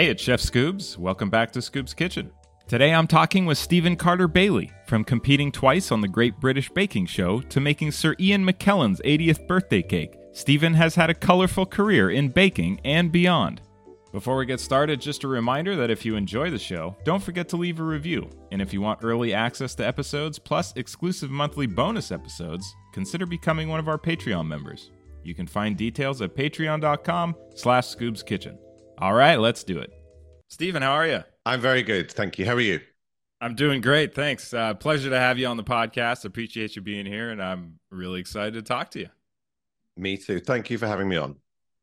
Hey, it's Chef Scubes. Welcome back to Scubes Kitchen. Today I'm talking with Steven Carter-Bailey, from competing twice on the Great British Baking Show to making Sir Ian McKellen's 80th birthday cake. Steven has had a colorful career in baking and beyond. Before we get started, just a reminder that if you enjoy the show, don't forget to leave a review. And if you want early access to episodes plus exclusive monthly bonus episodes, consider becoming one of our Patreon members. You can find details at patreon.com slash scubeskitchen. All right, let's do it. Steven, how are you? I'm very good. Thank you. How are you? I'm doing great. Thanks. Uh, pleasure to have you on the podcast. Appreciate you being here, and I'm really excited to talk to you. Me too. Thank you for having me on.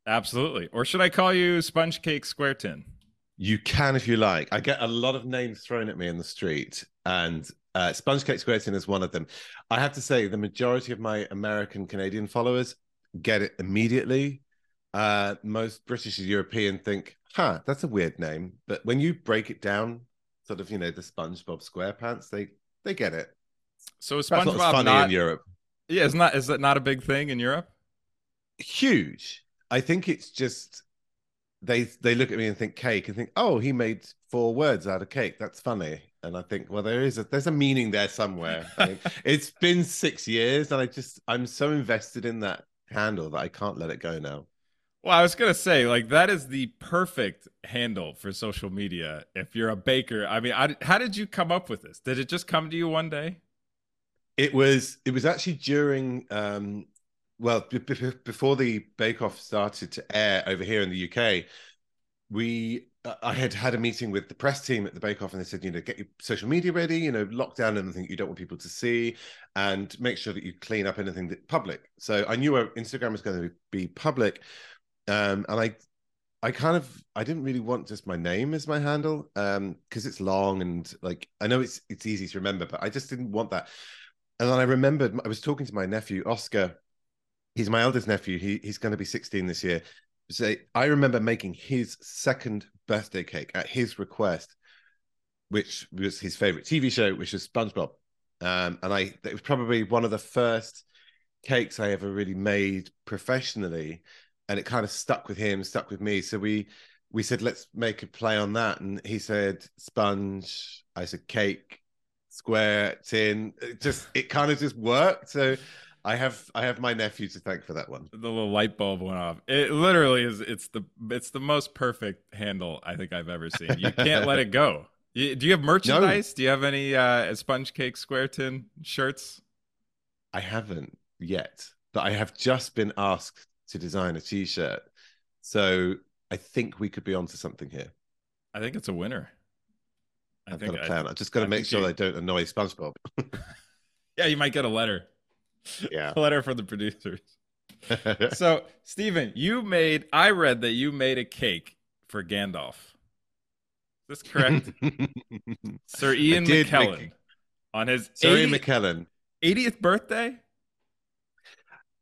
Absolutely. Or should I call you Sponge Cake Square Tin? You can if you like. I get a lot of names thrown at me in the street, and uh, Sponge Cake Square Tin is one of them. I have to say, the majority of my American Canadian followers get it immediately. Uh, most British and European think, huh, that's a weird name. But when you break it down, sort of, you know, the SpongeBob SquarePants, they they get it. So is That's not SpongeBob funny not, in Europe. Yeah, is not is that not a big thing in Europe? Huge. I think it's just they they look at me and think cake and think, oh, he made four words out of cake. That's funny. And I think, well, there is a there's a meaning there somewhere. I it's been six years, and I just I'm so invested in that handle that I can't let it go now. Well, I was gonna say, like, that is the perfect handle for social media. If you're a baker, I mean, I, how did you come up with this? Did it just come to you one day? It was it was actually during um well b- b- before the Bake Off started to air over here in the UK, we uh, I had had a meeting with the press team at the Bake Off and they said, you know, get your social media ready, you know, lock down anything you don't want people to see and make sure that you clean up anything that public. So I knew Instagram was going to be public. Um and I I kind of I didn't really want just my name as my handle um because it's long and like I know it's it's easy to remember but I just didn't want that. And then I remembered I was talking to my nephew Oscar. He's my eldest nephew. He he's going to be 16 this year. So I remember making his second birthday cake at his request, which was his favorite TV show, which was SpongeBob. Um, and I it was probably one of the first cakes I ever really made professionally, and it kind of stuck with him, stuck with me. So we we said let's make a play on that, and he said sponge. I said cake, square, tin. It just it kind of just worked. So I have I have my nephew to thank for that one. The little light bulb went off. It literally is. It's the it's the most perfect handle I think I've ever seen. You can't let it go. You, do you have merchandise? Do you have any uh, Sponge Cake Square Tin shirts? I haven't yet, but I have just been asked to design a t-shirt. So I think we could be onto something here. I think it's a winner. I I've think got a plan. I, have just got to I make sure you- they don't annoy SpongeBob. yeah, you might get a letter. yeah. A letter from the producers. so, Steven, you made, I read that you made a cake for Gandalf. Is this correct? Sir Ian did make McKellen on his Sorry, 80 McKellen. 80th birthday?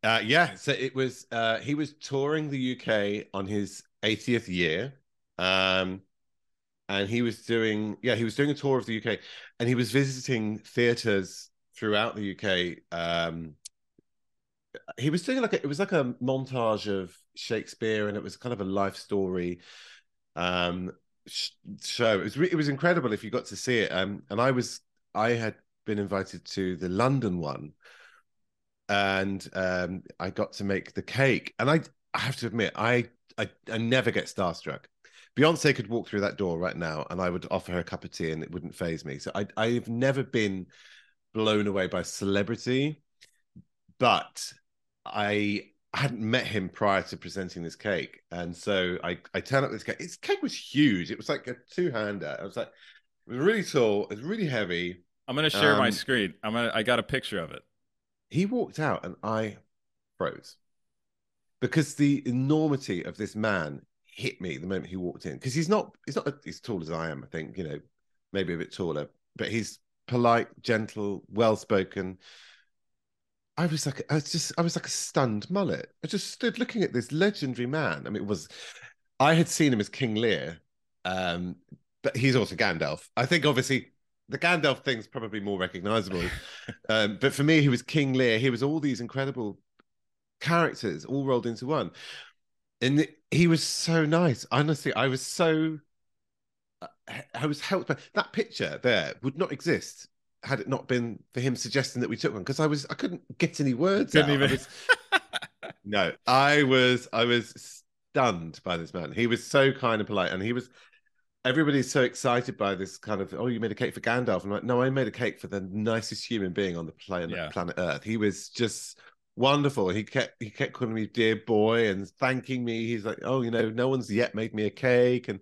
Uh, yeah, so it was uh, he was touring the UK on his 80th year. Um, and he was doing yeah, he was doing a tour of the UK and he was visiting theaters throughout the UK. Um, he was doing like a, it was like a montage of Shakespeare and it was kind of a life story um sh- show. It was re- it was incredible if you got to see it. Um, and I was I had been invited to the London one and um, I got to make the cake. And I, I have to admit, I, I, I never get starstruck. Beyonce could walk through that door right now, and I would offer her a cup of tea, and it wouldn't phase me. So I, I've never been blown away by celebrity, but I hadn't met him prior to presenting this cake, and so I, I turned up this cake. This cake was huge. It was like a two hander. I was like, it was really tall. It was really heavy. I'm going to share my Um, screen. I'm gonna, I got a picture of it. He walked out and I froze because the enormity of this man hit me the moment he walked in. Because he's not he's not as tall as I am I think you know maybe a bit taller but he's polite gentle well spoken I was like I was just I was like a stunned mullet. I just stood looking at this legendary man. I mean it was I had seen him as King Lear um but he's also Gandalf. I think obviously the Gandalf thing's probably more recognizable um, but for me, he was King Lear. He was all these incredible characters all rolled into one. And he was so nice. Honestly, I was so I was helped by that picture there would not exist had it not been for him suggesting that we took one because I was I couldn't get any words Couldn't out. even- I was- no, I was I was stunned by this man. He was so kind and polite, and he was. Everybody's so excited by this kind of oh, you made a cake for Gandalf. I'm like, no, I made a cake for the nicest human being on the planet Yeah. planet Earth. He was just wonderful. He kept he kept calling me dear boy and thanking me. He's like, oh, you know, no one's yet made me a cake, and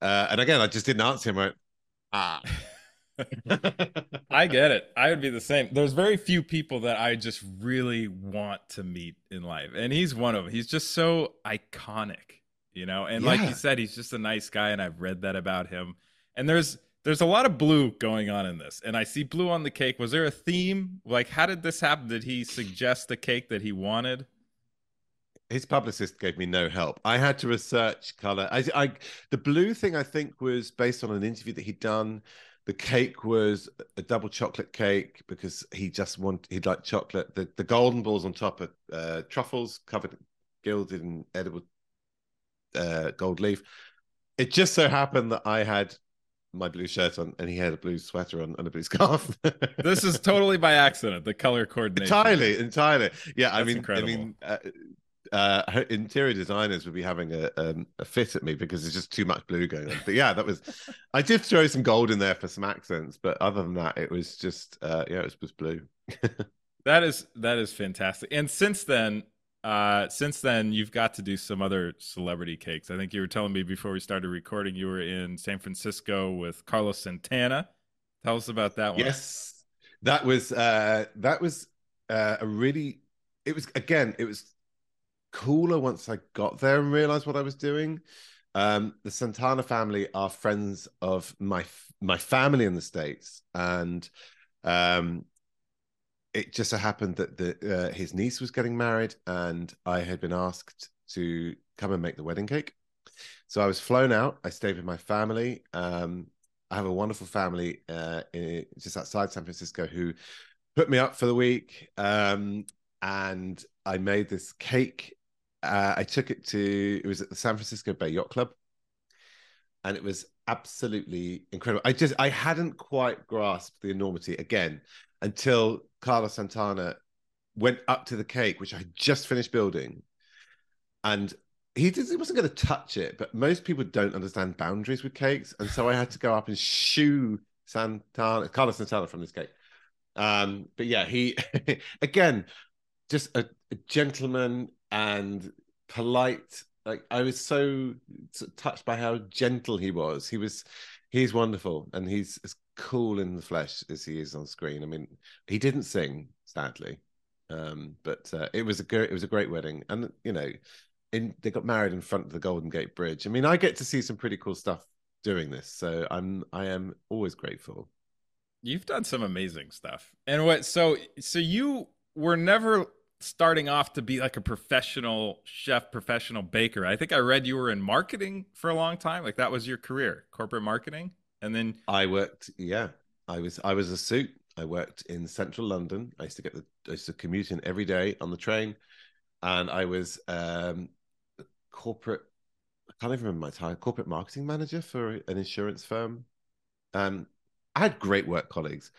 uh, and again, I just didn't answer him. Went, ah. I get it. I would be the same. There's very few people that I just really want to meet in life, and he's one of them. He's just so iconic, you know. And like you said, he's just a nice guy, and I've read that about him. And there's there's a lot of blue going on in this, and I see blue on the cake. Was there a theme? Like, how did this happen? Did he suggest the cake that he wanted? his publicist gave me no help. I had to research color. I, I, the blue thing I think was based on an interview that he'd done. The cake was a double chocolate cake because he just wanted he'd like chocolate. The the golden balls on top are uh, truffles covered, gilded in edible uh, gold leaf. It just so happened that I had my blue shirt on and he had a blue sweater on and a blue scarf. This is totally by accident. The color coordination. entirely entirely yeah i mean incredible. i mean uh, uh interior designers would be having a um, a fit at me because there's just too much blue going on but yeah that was i did throw some gold in there for some accents but other than that it was just uh yeah it was, was blue That is that is fantastic. And since then, uh, since then, you've got to do some other celebrity cakes. I think you were telling me before we started recording, you were in San Francisco with Carlos Santana. Tell us about that one. yes that was uh that was uh a really it was again it was cooler once i got there and realized what i was doing um the santana family are friends of my my family in the states and um it just so happened that the uh, his niece was getting married and i had been asked to come and make the wedding cake so i was flown out i stayed with my family um I have a wonderful family uh, in, just outside San Francisco who put me up for the week, um, and I made this cake. Uh, I took it to it was at the San Francisco Bay Yacht Club, and it was absolutely incredible. I just I hadn't quite grasped the enormity again until Carlos Santana went up to the cake, which I just finished building, and he, did, he wasn't going to touch it, but most people don't understand boundaries with cakes, and so I had to go up and shoo Santana, Carlos Santana from this cake. Um, but yeah, he again, just a, a gentleman and polite. Like I was so t- touched by how gentle he was. He was, he's wonderful, and he's as cool in the flesh as he is on screen. I mean, he didn't sing, sadly, um, but uh, it was a it was a great wedding, and you know in they got married in front of the Golden Gate Bridge. I mean, I get to see some pretty cool stuff doing this, so I'm I am always grateful. You've done some amazing stuff. And what so so you were never starting off to be like a professional chef, professional baker. I think I read you were in marketing for a long time. Like that was your career, corporate marketing. And then I worked, yeah, I was I was a suit. I worked in central London. I used to get the I used to commute in every day on the train, and I was um, corporate. I can't even remember my title. Corporate marketing manager for an insurance firm. Um, I had great work colleagues,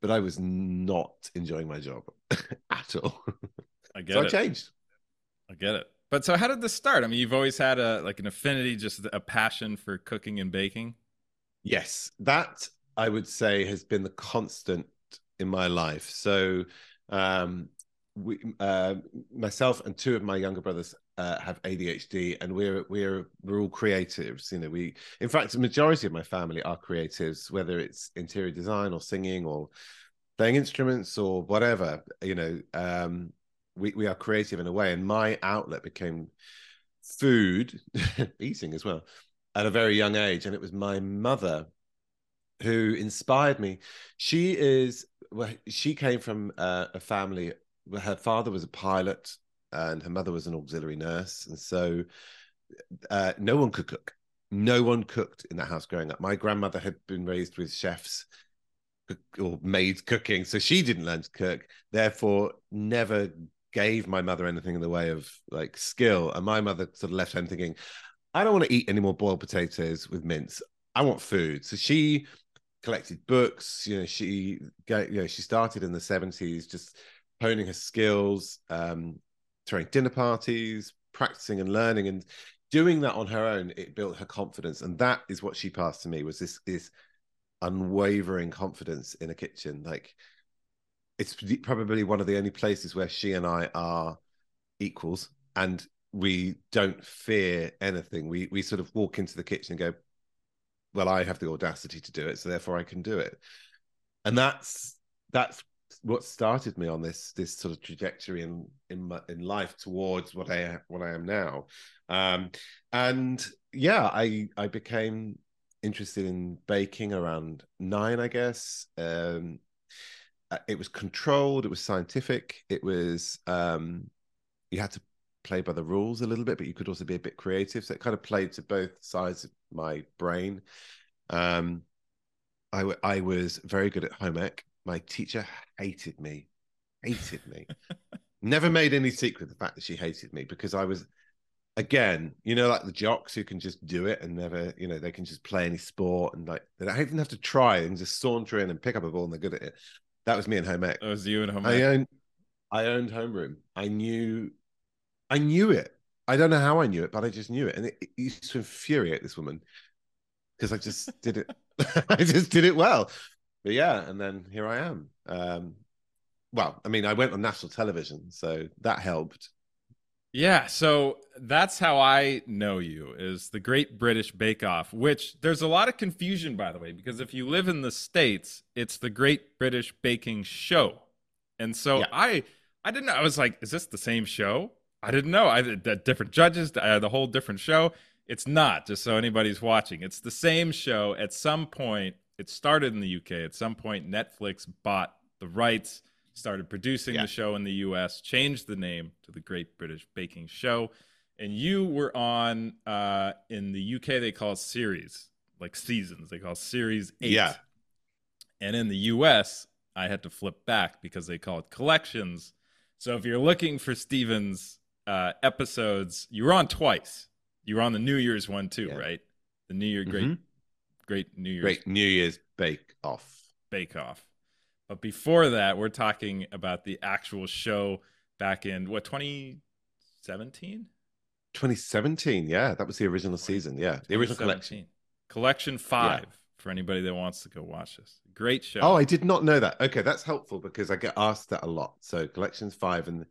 but I was not enjoying my job at all. I get so I changed. I get it. But so how did this start? I mean, you've always had a like an affinity, just a passion for cooking and baking. Yes, that I would say has been the constant in my life. So, um, we, uh, myself and two of my younger brothers uh, have ADHD, and we're we're we're all creatives. You know, we in fact the majority of my family are creatives, whether it's interior design or singing or playing instruments or whatever. You know, um, we we are creative in a way, and my outlet became food, eating as well, at a very young age, and it was my mother who inspired me. She is well, she came from uh, a family where her father was a pilot and her mother was an auxiliary nurse, and so uh, no one could cook. No one cooked in that house growing up. My grandmother had been raised with chefs or maids cooking, so she didn't learn to cook. Therefore, never gave my mother anything in the way of like skill. And my mother sort of left home thinking, I don't want to eat any more boiled potatoes with mince. I want food. So she collected books. You know, she you know she started in the seventies, just honing her skills, um, throwing dinner parties, practicing and learning, and doing that on her own. It built her confidence, and that is what she passed to me was this this unwavering confidence in a kitchen. Like it's probably one of the only places where she and I are equals, and we don't fear anything. We we sort of walk into the kitchen and go, well, I have the audacity to do it, so therefore I can do it. And that's that's what started me on this this sort of trajectory in in my, in life towards what I what I am now. Um, and yeah, I I became interested in baking around nine, I guess. Um, uh, it was controlled, it was scientific, it was um, you had to play by the rules a little bit, but you could also be a bit creative. So it kind of played to both sides of my brain. Um, I, w- I was very good at home ec. My teacher hated me, hated me. Never made any secret of the fact that she hated me because I was, again, you know, like the jocks who can just do it and never, you know, they can just play any sport and like they don't even have to try and just saunter in and pick up a ball and they're good at it. That was me in home ec. That was you in home I ec. owned, I owned homeroom. I knew I knew it. I don't know how I knew it, but I just knew it. And it, it used to infuriate this woman because I just did it. I just did it well. But yeah, and then here I am. Um, well, I mean, I went on national television, so that helped. Yeah, so that's how I know you is the Great British Bake Off, which there's a lot of confusion by the way because if you live in the states, it's the Great British Baking Show. And so yeah. I I didn't know I was like is this the same show? I didn't know. I the different judges, uh, the whole different show. It's not, just so anybody's watching. It's the same show. At some point, it started in the UK. At some point, Netflix bought the rights, started producing yeah. the show in the US, changed the name to the Great British Baking Show. And you were on uh, in the UK, they call it series, like seasons. They call series eight. Yeah. And in the US, I had to flip back because they call it collections. So if you're looking for Steven's uh, episodes. You were on twice. You were on the New Year's one too, yeah. right? The New Year, great, mm-hmm. great New Year's, great New Year's Bake Off, Bake Off. But before that, we're talking about the actual show back in what 2017. 2017, yeah, that was the original season. Yeah, the original collection. Collection five yeah. For anybody that wants to go watch this. Great show. Oh, I did not know that. Okay, that's helpful because I get asked that a lot. So collections five in the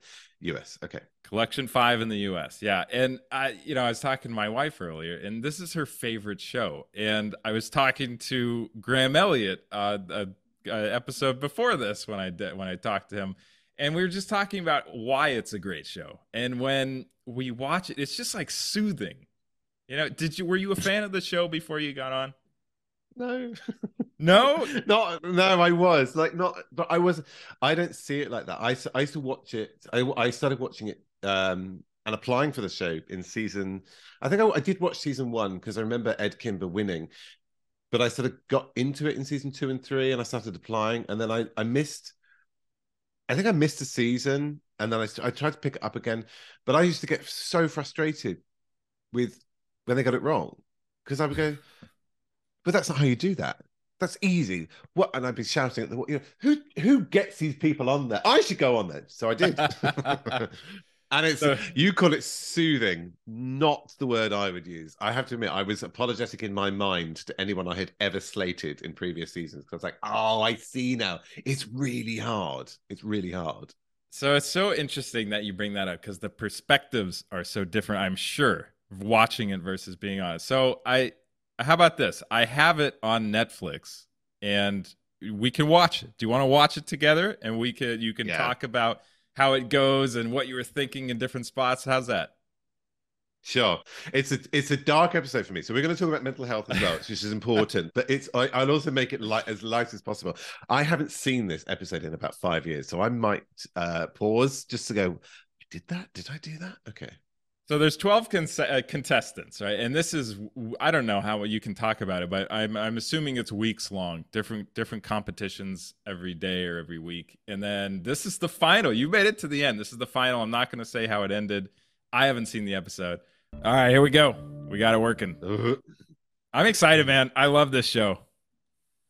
US. Okay. Collection five in the US. Yeah. And I, you know, I was talking to my wife earlier, and this is her favorite show. And I was talking to Graham Elliott, uh, a, a episode before this when I did when I talked to him. And we were just talking about why it's a great show. And when we watch it, it's just like soothing. You know, did you were you a fan of the show before you got on? No. No, not no. I was like not, but I was. I don't see it like that. I, I used to watch it. I, I started watching it um and applying for the show in season. I think I, I did watch season one because I remember Ed Kimber winning, but I sort of got into it in season two and three, and I started applying, and then I I missed. I think I missed a season, and then I I tried to pick it up again, but I used to get so frustrated with when they got it wrong because I would go, but that's not how you do that. That's easy. What? And I'd be shouting at the you know who who gets these people on there? I should go on there. So I did. and it's so, you call it soothing, not the word I would use. I have to admit, I was apologetic in my mind to anyone I had ever slated in previous seasons because I was like, oh, I see now. It's really hard. It's really hard. So it's so interesting that you bring that up because the perspectives are so different. I'm sure watching it versus being on it. So I how about this? I have it on Netflix and we can watch it. Do you want to watch it together? And we could you can yeah. talk about how it goes and what you were thinking in different spots. How's that? Sure, it's a it's a dark episode for me. So we're going to talk about mental health as well, which is important. But it's I, will also make it light as light as possible. I haven't seen this episode in about five years, so I might uh, pause just to go. Did that? Did I do that? Okay. So there's 12 con- uh, contestants, right? And this is I don't know how you can talk about it, but I'm I'm assuming it's weeks long, different different competitions every day or every week. And then this is the final. You made it to the end. This is the final. I'm not going to say how it ended. I haven't seen the episode. All right, here we go. We got it working. Uh-huh. I'm excited, man. I love this show.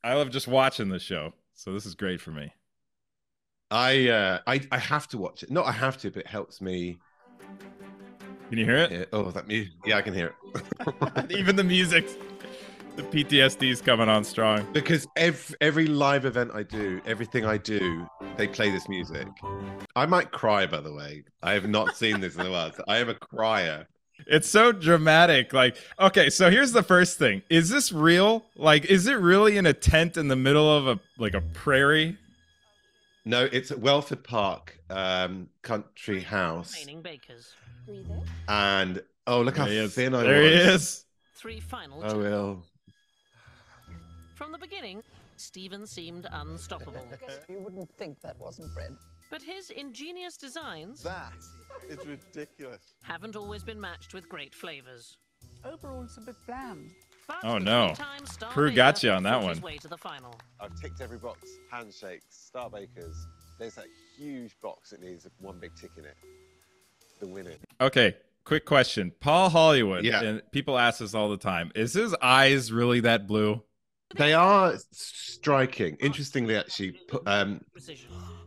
I love just watching this show. So this is great for me. I uh I I have to watch it. Not I have to, but it helps me. Can you hear it? Yeah, oh, that music. Yeah, I can hear it. Even the music. The PTSD is coming on strong. because every every live event I do, everything I do, they play this music. I might cry, by the way. I have not seen this in a while. I am a crier. It's so dramatic. Like, okay, so here's the first thing. Is this real? Like, is it really in a tent in the middle of a like a prairie? No, it's at Welford Park um, Country House, Remaining bakers. and oh, look how There he is. thin I There was. he is. Three final. Oh well. From the beginning, Steven seemed unstoppable. You wouldn't think that wasn't bread. But his ingenious designs That is ridiculous. haven't always been matched with great flavors. Overall, it's a bit bland. But Oh, no. three-time Prue got you on that one. way to the final. I've ticked every box. Handshakes, Star Bakers. There's that huge box that needs one big tick in it. The winner. Okay, quick question. Paul Hollywood, Yeah. and people ask this all the time. Is his eyes really that blue? They are striking. Interestingly, actually, um,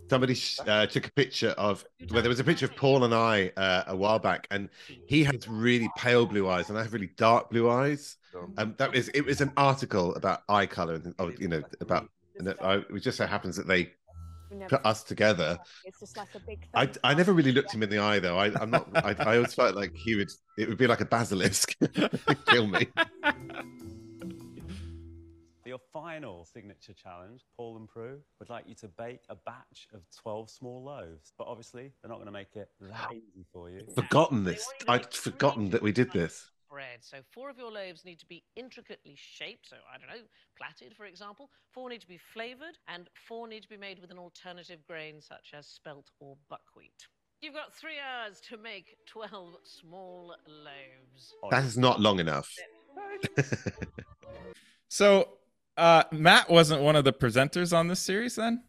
somebody uh, took a picture of well, there was a picture of Paul and I uh, a while back, and he has really pale blue eyes, and I have really dark blue eyes. Um, that was it was an article about eye color, and oh, you know about. And that I, it just so happens that they put us together. It's just like a big. I. I never really looked him in the eye though. I, I'm not. I, I always felt like he would. It would be like a basilisk, kill me. For your final signature challenge, Paul and Prue would like you to bake a batch of 12 small loaves. But obviously, they're not going to make it that easy for you. Forgotten this. I'd forgotten that we did this. Bread. So four of your loaves need to be intricately shaped. So I don't know, plaited, for example. Four need to be flavored, and four need to be made with an alternative grain such as spelt or buckwheat. You've got three hours to make 12 small loaves. That is not long enough. So, uh, Matt wasn't one of the presenters on this series then?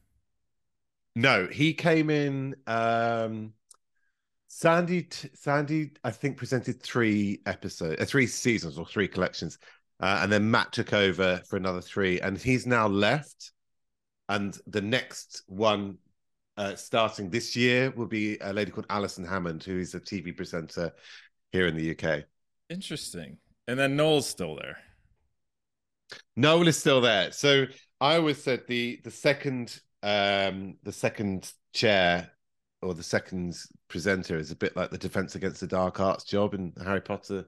No, he came in. Um, Sandy, t- Sandy, I think presented three episodes, uh, three seasons or three collections, uh, and then Matt took over for another three, and he's now left. And the next one, uh, starting this year, will be a lady called Alison Hammond, who is a TV presenter here in the UK. Interesting. And then Noel's still there. Noel is still there. So I always said the the second um the second chair or the second presenter is a bit like the defense against the dark arts job in the Harry Potter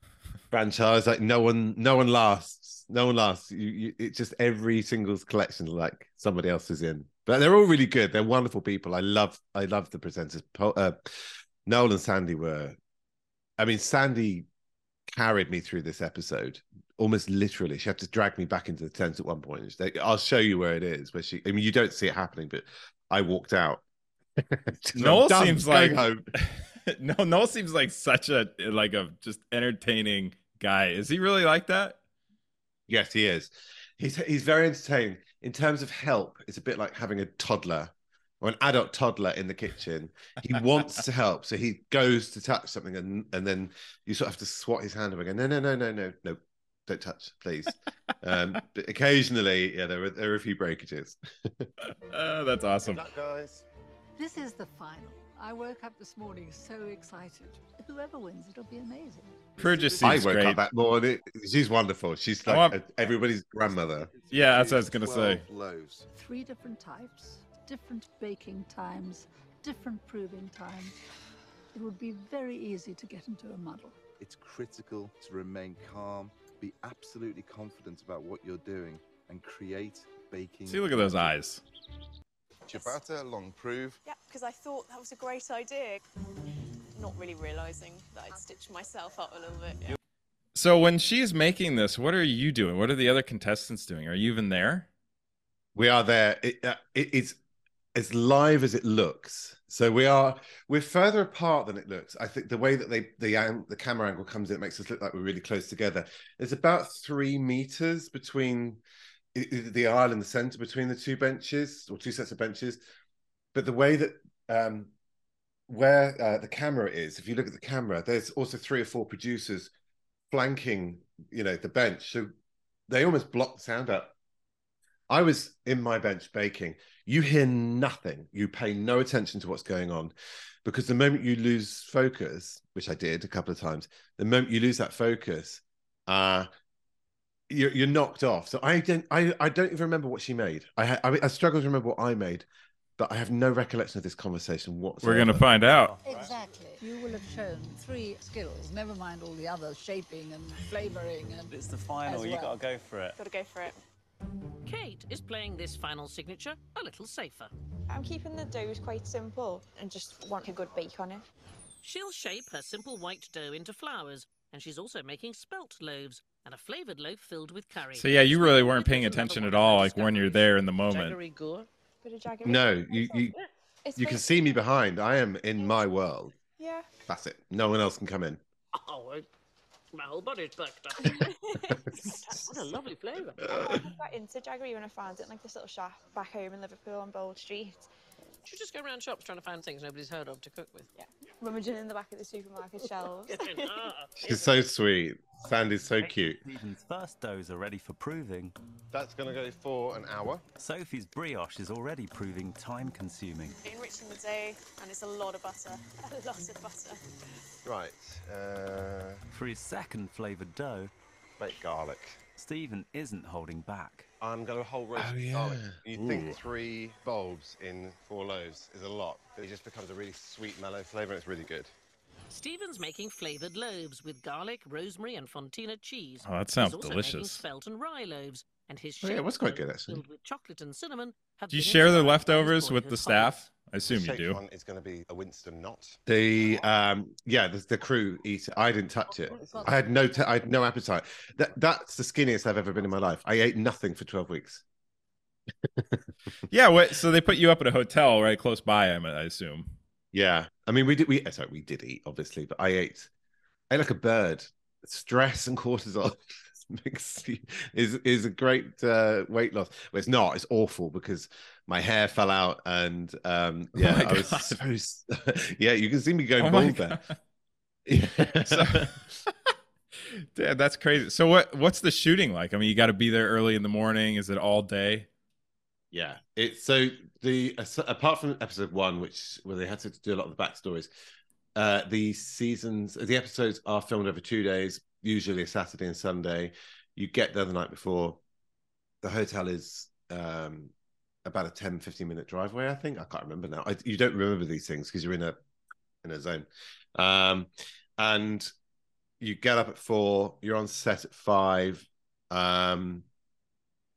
franchise. Like no one no one lasts. No one lasts. You, you it's just every single collection like somebody else is in. But they're all really good. They're wonderful people. I love I love the presenters. Po- Uh, Noel and Sandy were I mean Sandy carried me through this episode almost literally she had to drag me back into the tent at one point i'll show you where it is where she i mean you don't see it happening but i walked out Noel "Done, seems like home no, Noel seems like such a like a just entertaining guy. Is he really like that? yes he is he's he's very entertaining in terms of help it's a bit like having a toddler or an adult toddler in the kitchen he wants to help so he goes to touch something and and then you sort of have to swat his hand away and go, no no no no no no don't touch please um but occasionally yeah there are there are a few breakages Uh, that's awesome. Good luck, guys. This is the final. I woke up this morning so excited. Whoever wins, it'll be amazing. Prue just I seems woke great. up that morning. She's wonderful. She's like want- everybody's grandmother. Yeah, that's what I was gonna say. Loaves. Three different types, different baking times, different proving times. It would be very easy to get into a muddle. It's critical to remain calm, be absolutely confident about what you're doing, and create baking. See, look at those eyes. Ciabatta, long prove. Yeah, because I thought that was a great idea. Not really realizing that I'd stitched myself up a little bit. Yeah. So when she's making this, what are you doing? What are the other contestants doing? Are you even there? We are there. It, uh, it, it's as live as it looks. So we are we're further apart than it looks. I think the way that they the the camera angle comes in it makes us look like we're really close together. There's about three meters between i- i- the aisle in the center between the two benches or two sets of benches. But the way that um, where uh, the camera is, if you look at the camera, there's also three or four producers flanking you know, the bench. So they almost block the sound out. I was in my bench baking. You hear nothing. You pay no attention to what's going on because the moment you lose focus, which I did a couple of times, the moment you lose that focus, uh, you're, you're knocked off. So I don't, I, I don't even remember what she made. I, ha- I, I struggle to remember what I made, but I have no recollection of this conversation whatsoever. We're gonna find out. Exactly. You will have shown three skills, never mind all the others, shaping and flavouring and It's the final. As You well. gotta go for it. Gotta go for it. Kate is playing this final signature a little safer. I'm keeping the doughs quite simple and just want a good bake on it. She'll shape her simple white dough into flowers, and she's also making spelt loaves and a flavoured loaf filled with curry. So yeah, you really weren't paying attention at all, like when you're there in the moment. Jaggery gore. Bit of jaggery. No, you, you, you can see me behind. I am in my world. Yeah. That's it. No one else can come in. Oh, my whole body's perked up. what a lovely flavour. I got into jaggery when I found it in like this little shop back home in Liverpool on Bold Street. You just go around shops trying to find things nobody's heard of to cook with. Yeah. Rummaging in the back of the supermarket shelves. Ah, She's so sweet. Sandy's so cute. Steven's first doughs are ready for proving. That's going to go for an hour. Sophie's brioche is already proving time consuming. Enriching the day, and it's a lot of butter. A lot of butter. Right. Uh, For his second flavoured dough, baked garlic. Steven isn't holding back. I'm going to whole roast Oh, of garlic. You Ooh. think three bulbs in four loaves is a lot, but it just becomes a really sweet, mellow flavour, and it's really good. Steven's making flavoured loaves with garlic, rosemary, and fontina cheese. Oh, that sounds He's also making delicious. spelt and rye loaves, and his Oh, yeah, it was quite good, actually. filled with chocolate and cinnamon. Have Do you share the inspired by his leftovers with the hobby. staff? I assume you do. one is going to be a Winston knot. The um, yeah, the, the crew eat it. I didn't touch it. I had no, t- I had no appetite. That that's the skinniest I've ever been in my life. I ate nothing for twelve weeks. Yeah, what, so they put you up at a hotel right close by, I I assume. Yeah, I mean, we did. We sorry, we did eat, obviously, but I ate. I ate like a bird. Stress and cortisol makes is is a great uh, weight loss. Well, it's not. It's awful because my hair fell out, and um, Oh yeah, my I was God. so. yeah, you can see me going Oh bald there. Yeah. So, that's crazy. So what what's the shooting like? I mean, you got to be there early in the morning. Is it all day? Yeah, it's so the apart from episode one, which where they had to do a lot of the backstories, uh, the seasons, the episodes are filmed over two days, usually a Saturday and Sunday. You get there the night before. The hotel is um, about a 10, 15 minute driveway, I think. I can't remember now. I, you don't remember these things because you're in a in a zone. Um, and you get up at four, you're on set at five. Um,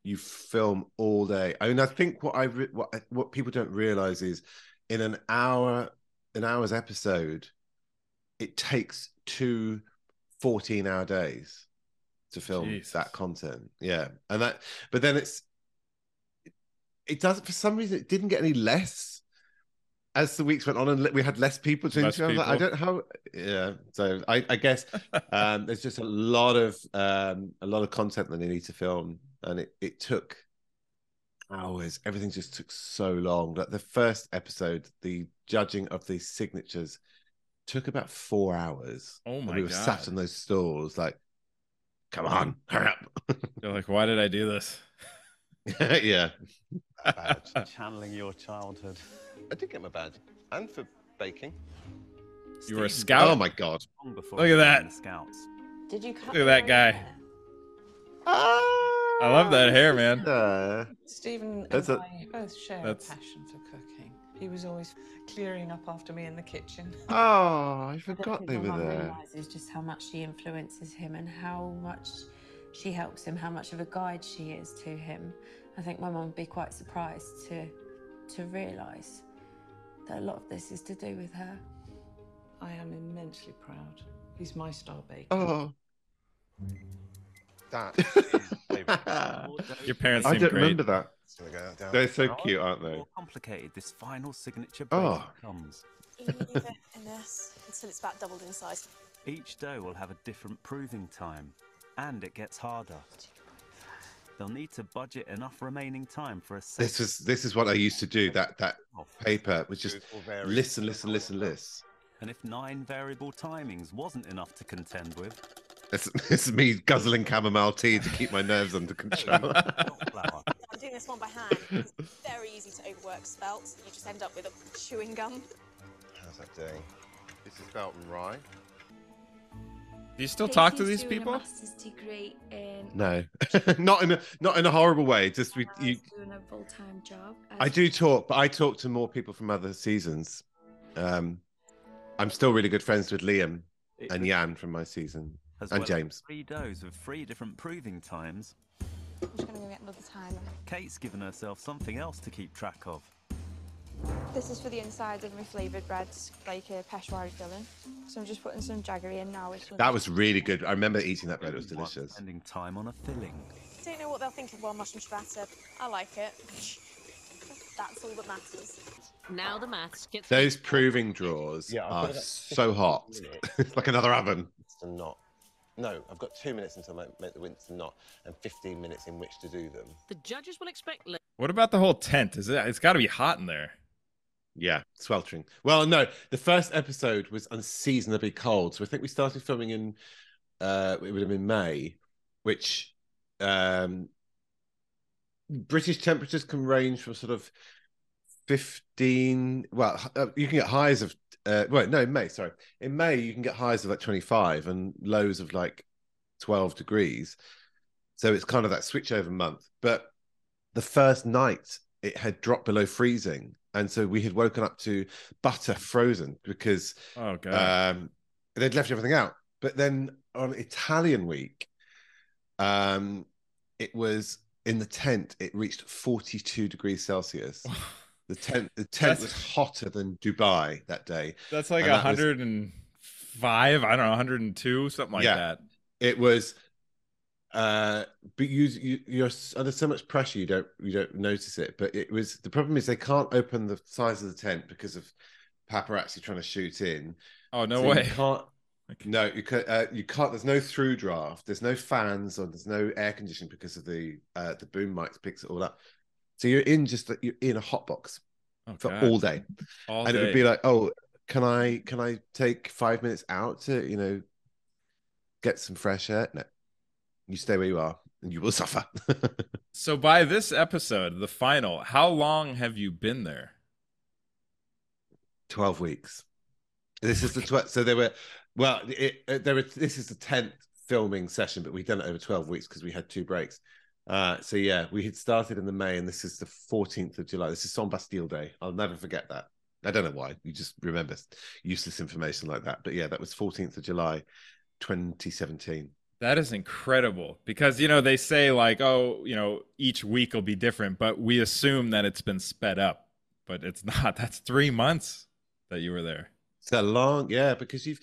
you film all day. I mean, I think what I re- what what people don't realize is in an hour an hour's episode, it takes two 14 hour days to film Jesus. that content. Yeah. And that but then it's it doesn't for some reason it didn't get any less as the weeks went on and we had less people to Less interview. I like, I don't how yeah. So I, I guess um, there's just a lot of um, a lot of content that they need to film, and it, it took hours. Everything just took so long. Like the first episode, the judging of the signatures took about four hours. Oh And my we were God. sat in those stalls, like, come on, hurry up. You're like, why did I do this? yeah, Badge. Channeling your childhood. I did get my badge, and for baking. You were a scout? Oh my god. Look at that. Scouts. Did you cut Look at that guy. Ah! I love that hair, man. Uh, Steven That's and a- I both share that's- a passion for cooking. He was always clearing up after me in the kitchen. oh, I I forgot don't they think were my mum there. realises just how much she influences him and how much she helps him, how much of a guide she is to him. I think my mum would be quite surprised to to realise that a lot of this is to do with her. I am immensely proud. He's my star baker. Oh, That is favourite. Your parents I seem don't great. remember that. Go. They're so How cute, aren't they? More complicated this final signature Oh. baking becomes. You leave it in this until it's about doubled in size. Each dough will have a different proving time, and it gets harder. They'll need to budget enough remaining time for a set This is this is what I used to do. That that paper was just It will vary. listen, listen, listen, listen. And if nine variable timings wasn't enough to contend with, It's, it's me guzzling chamomile tea to keep my nerves under control. I'm doing this one by hand. It's very easy to overwork spelt. You just end up with a chewing gum. How's that doing? This is spelt and rye. Do you still talk to these people? Degree in. no, not in a not in a horrible way. Just we, you, doing a full time job. I do talk, but I talk to more people from other seasons. Um, I'm still really good friends with Liam and Yan from my season, As and well as James. Three doughs with three different proving times. I'm just gonna go get another timer. Kate's given herself something else to keep track of. This is for the inside of my flavoured breads, like a Peshwari filling. So I'm just putting some jaggery in now. Which That was really good. I remember eating that bread; it was delicious. Spending time on a filling. I Don't know what they'll think of well mushroom ciabatta. I like it. That's all that matters. Now the maths gets Those proving drawers Yeah, are so hot. it's like another oven. Winston knot. No, I've got two minutes until I make the Winston knot and 15 minutes in which to do them. The judges will expect. What about the whole tent? Is it? It's got to be hot in there. Yeah, sweltering. Well, no, the first episode was unseasonably cold, so I think we started filming in. Uh, it would have been May, which um, British temperatures can range from sort of fifteen. Well, uh, you can get highs of. Uh, well, no, in May. Sorry, in May you can get highs of like twenty-five and lows of like twelve degrees. So it's kind of that switchover month. But the first night it had dropped below freezing, and so we had woken up to butter frozen because Oh um, they'd left everything out. But then on Italian week, um, it was in the tent. It reached forty-two degrees Celsius. The tent, the tent That's- was hotter than Dubai that day. That's like and a that was- hundred and five. I don't know, 102, something like Yeah. that. It was, uh, but you, you you're under so much pressure you don't you don't notice it. But it was the problem is they can't open the size of the tent because of paparazzi trying to shoot in. Oh no So way. You can't. Okay. No, you can't. Uh, you can't. There's no through draft. There's no fans, or there's no air conditioning because of the uh, the boom mics picks it all up. So you're in just you're in a hot box Oh, for God. all day, All and it would be like, oh, can I can I take five minutes out to you know get some fresh air? No, you stay where you are, and you will suffer. So by this episode, the final, how long have you been there? Twelve weeks. This is the tw- so there were well, it, it, there were this is the tenth filming session, but we've done it over twelve weeks because we had two breaks. Uh, so yeah, we had started in the May, and this is the fourteenth of July. This is Saint Bastille Day. I'll never forget that. I don't know why. You just remember useless information like that. But yeah, that was fourteenth of July, twenty seventeen. That is incredible because you know they say like oh you know each week will be different, but we assume that it's been sped up, but it's not. That's three months that you were there. It's a long, yeah, because you've.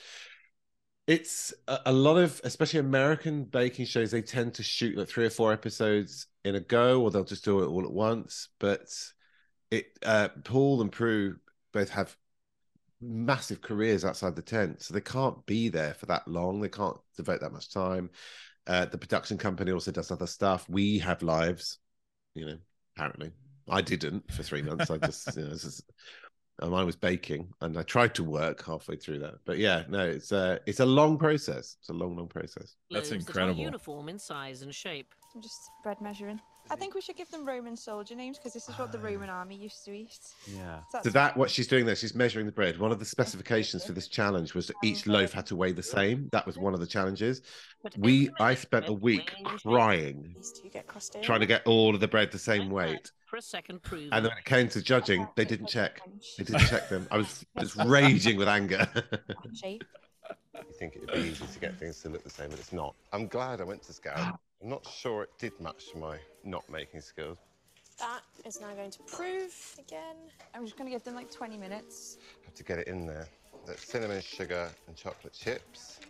It's a, a lot of, especially American baking shows. They tend to shoot like three or four episodes in a go, or they'll just do it all at once. But it, uh, Paul and Prue both have massive careers outside the tent, so they can't be there for that long. They can't devote that much time. Uh, the production company also does other stuff. We have lives, you know. Apparently, I didn't for three months. I just, you know, this is and I was baking, and I tried to work halfway through that. But yeah, no, it's a it's a long process. It's a long, long process. That's loaves that incredible. are uniform in size and shape. I'm just bread measuring. I think we should give them Roman soldier names because this is what the oh. Roman army used to eat. Yeah. So So that what she's doing there, she's measuring the bread. One of the specifications for this challenge was that each loaf had to weigh the same. That was one of the challenges. We I spent a week crying These get trying to get all of the bread the same weight. For a second prove. And then when it came to judging, they didn't check. They didn't check them. I was just raging with anger. shape. You think it'd be easy to get things to look the same, but it's not. I'm glad I went to Scout. I'm knot sure it did much to my not making skills. That is now going to prove again. I'm just going to give them like 20 minutes. Have to get it in there. That's cinnamon, sugar, and chocolate chips.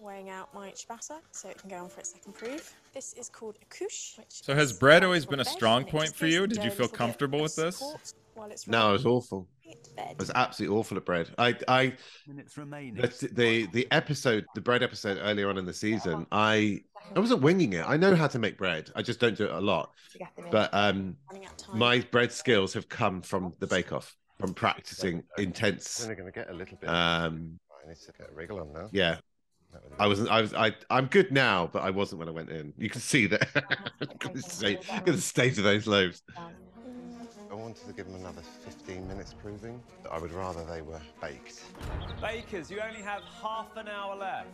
Weighing out my ciabatta so it can go on for its second proof. This is called a couche. Which So has bread always been a strong point for you? Did you feel comfortable with this? support while it's no, it was awful. It. I was absolutely awful at bread. I I Minutes remaining. the, the the episode, the bread episode earlier on in the season, I I wasn't winging it. I know how to make bread. I just don't do it a lot. To get them in. But um, Running out of time. my bread skills have come from the Bake Off, from practicing I'm intense. only going to get a little bit. Um, I need to get a wriggle on now. yeah, I wasn't. I was. I. I'm good now, but I wasn't when I went in. You can see that. the state. The state of those loaves. I wanted to give them another 15 minutes proving. I would rather they were baked. Bakers, you only have half an hour left.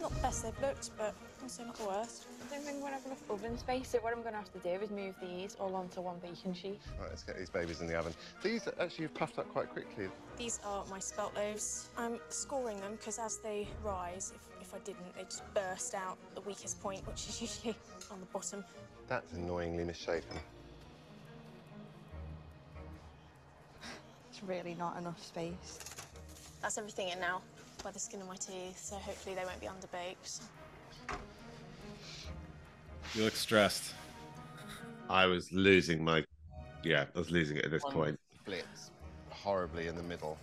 Not the best they've looked, but also not the worst. I don't think we're going to have enough oven space, so what I'm going to have to do is move these all onto one baking sheet. Right, let's get these babies in the oven. These actually have puffed up quite quickly. These are my spelt loaves. I'm scoring them because as they rise, if, if I didn't, they just burst out the weakest point, which is usually on the bottom. That's annoyingly misshapen. It's really not enough space. That's everything in now by the skin of my teeth, so hopefully they won't be underbaked. You look stressed. I was losing my. Yeah, I was losing it at this One point. Flips horribly in the middle.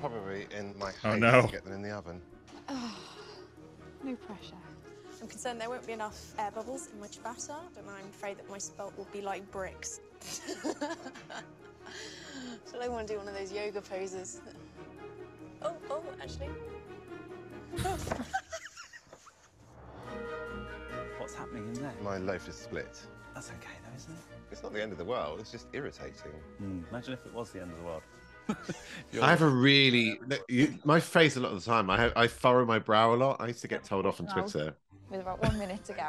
Probably in my Oh, haste no. to get them in the oven. No pressure. I'm concerned there won't be enough air bubbles in my ciabatta, and I'm afraid that my spelt will be like bricks. so I want to do one of those yoga poses. Oh, oh, actually. What's happening in there? My loaf is split. That's okay though, isn't it? It's not the end of the world, it's just irritating. Hmm, Imagine if it was the end of the world. I have a really you, my face a lot of the time. I I furrow my brow a lot. I used to get told off on Twitter. With about one minute to go.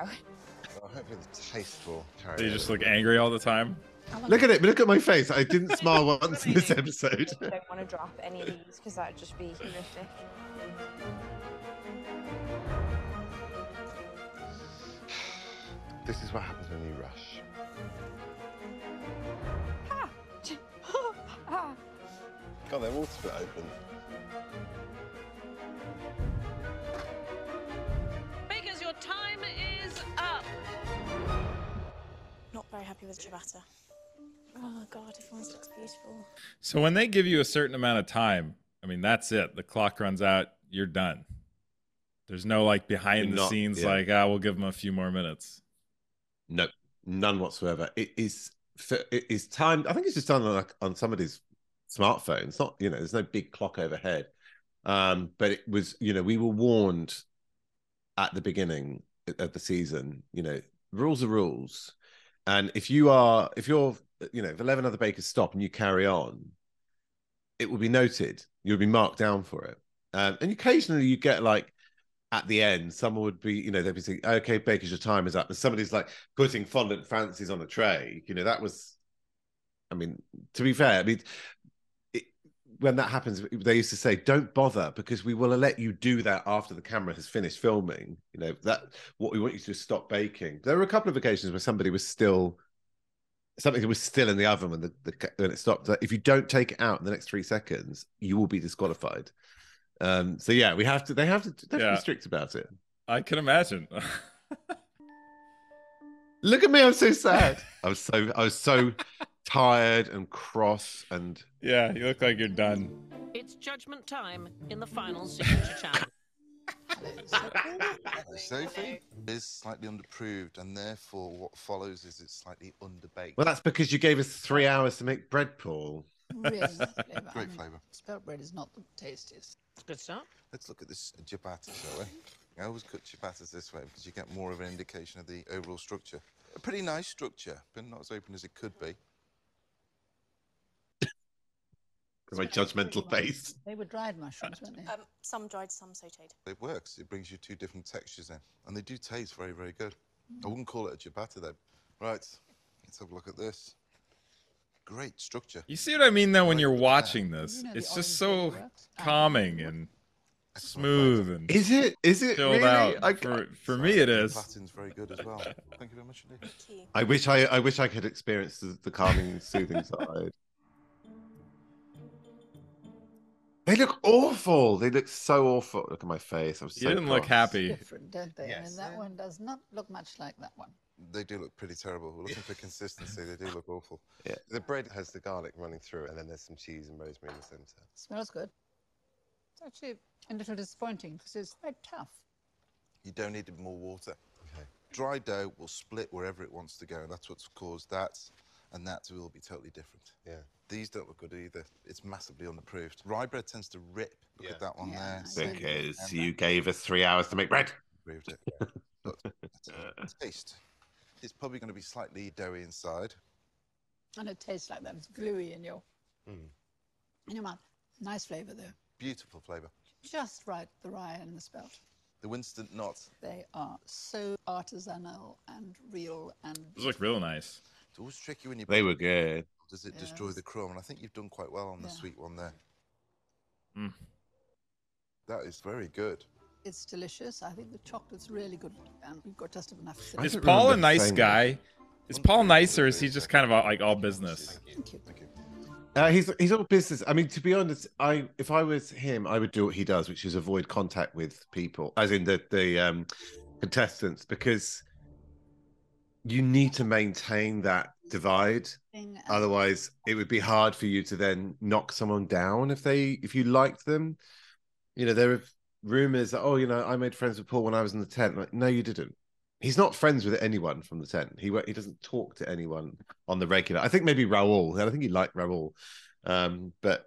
Well, hopefully the taste will carry you just look angry all the time? Look at it. Look at my face. I didn't smile once in this episode. I don't want to drop any of these because that would just be horrific. This is what happens when you rush. God, they're all split open. Bakers, your time is up. Not very happy with ciabatta. Oh god, everyone's looks beautiful. So when they give you a certain amount of time, I mean that's it. The clock runs out. You're done. There's no like behind You're the not- scenes yeah. like ah we'll give them a few more minutes. No, none whatsoever. It is it is timed. I think it's just done on like on somebody's smartphone. It's not you know. There's no big clock overhead. Um, but it was you know we were warned at the beginning of the season. You know, rules are rules, and if you are if you're you know if eleven other bakers stop and you carry on, it will be noted. You'll be marked down for it. Um, and occasionally you get like at the end, someone would be, you know, they'd be saying, okay, Bakers, your time is up. And somebody's like putting fondant fancies on a tray. You know, that was, I mean, to be fair, I mean, it, when that happens, they used to say, don't bother because we will let you do that after the camera has finished filming. You know, that what we want you to do is stop baking. There were a couple of occasions where somebody was still, something that was still in the oven when, the, the, when it stopped. Like, if you don't take it out in the next three seconds, you will be disqualified. Um, so yeah, we have to. They have to. They have to Yeah. be strict about it. I can imagine. Look at me, I'm so sad. I was so I was so tired and cross and yeah, you look like you're done. It's judgment time in the final signature challenge. Sophie is slightly underproved, and therefore what follows is it's slightly underbaked. well that's because you gave us three hours to make bread, Paul. Really nice flavour. I Great mean, flavour. Spelt bread is not the tastiest. Good start. Let's look at this ciabatta, shall we? I always cook ciabattas this way because you get more of an indication of the overall structure. A pretty nice structure, but not as open as it could be. My judgmental face. They were dried mushrooms, weren't they? Um, some dried, some sauteed. It works. It brings you two different textures in, and they do taste very, very good. I wouldn't call it a ciabatta though. Right, let's have a look at this. Great structure. You see what I mean though when you're watching You this? know It's just so paper works? calming and smooth and Is it? Is it really? out. I, For for me it is. Platin's very good as well. Thank you very much indeed. I wish I I wish I could experience the, the calming, soothing side. They look awful. They look so awful. Look at my face. I'm so You didn't look happy. Different, don't they? I Yes. mean, that one does not look much like that one. They do look pretty terrible. We're looking for consistency. They do look awful. Yeah. The bread has the garlic running through it, and then there's some cheese and rosemary in the centre. Smells good. It's actually a little disappointing because it's quite tough. You don't need more water. Okay. Dry dough will split wherever it wants to go. And that's what's caused that, and that will be totally different. Yeah. These don't look good either. It's massively underproofed. Rye bread tends to rip. Look at that one there. Because you gave us three hours to make bread. Proved it. But taste. It's probably going to be slightly doughy inside. And it tastes like that. It's gluey in your Mm. in your mouth. Nice flavour though. Beautiful flavour. Just right, the rye and the spelt. The Winston not. They are so artisanal and real and Those look real nice. It's always tricky when you. They were good. Does it destroy the crumb? And I think you've done quite well on the Yeah. sweet one there. Mm. That is very good. it's delicious. I think the chocolate's really good and we've got just enough Is don't Paul a nice saying guy? Is Paul nice or is he just kind of all- like all business? Thank you. Uh, he's he's all business. I mean, to be honest, I if I was him, I would do what he does, which is avoid contact with people, as in the the um, contestants, because you need to maintain that divide. Otherwise, it would be hard for you to then knock someone down if they if you liked them. You know, there are rumors that oh, you know, I made friends with Paul when I was in the tent. Like, no, you didn't. He's not friends with anyone from the tent. He he doesn't talk to anyone on the regular. I think maybe Raul. I think he liked Raul, um, but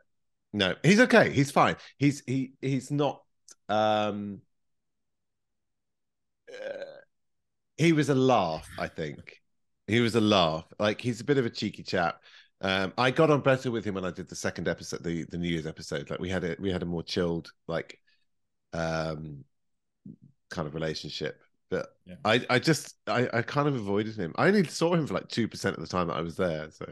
no, he's okay. He's fine. He's he he's not. Um, uh, he was a laugh. I think he was a laugh. Like he's a bit of a cheeky chap. Um, I got on better with him when I did the second episode, the the New Year's episode. Like we had it, we had a more chilled, like, um, kind of relationship. But Yeah. I I just I I kind of avoided him. I only saw him for like two percent of the time that I was there. So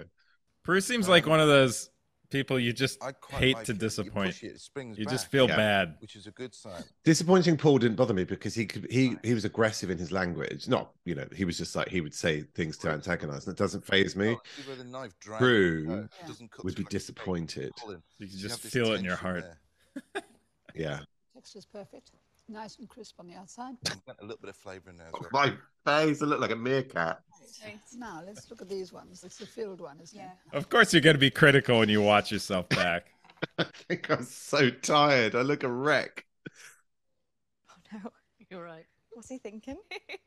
Bruce seems like one of those people you just I quite hate like to it. You disappoint. push it, it springs You just feel Yeah. bad. which is a good sign. disappointing Paul didn't bother me because he could he he was aggressive in his language. Not you know he was just like he would say things to antagonize, and it doesn't phase me. Oh, see knife True it, uh, would be like disappointed. You can just have this feel it in your heart. Yeah, Texture's perfect. Nice and crisp on the outside. A little bit of flavour in there as well. my face, I look like a meerkat. Now let's look at these ones. It's the filled one, isn't it? Of course, you're going to be critical when you watch yourself back. I think I'm so tired. I look a wreck. Oh no. You're right. What's he thinking?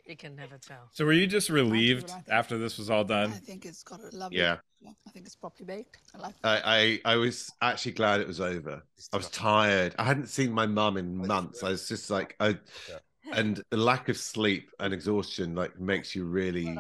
You can never tell. So, were you just relieved after this was all done? I think it's got a lovely. Yeah. I think it's properly baked. I like. I, I I was actually glad it was over. I was tired. I hadn't seen my mum in months. I was just like, I, and the lack of sleep and exhaustion like makes you really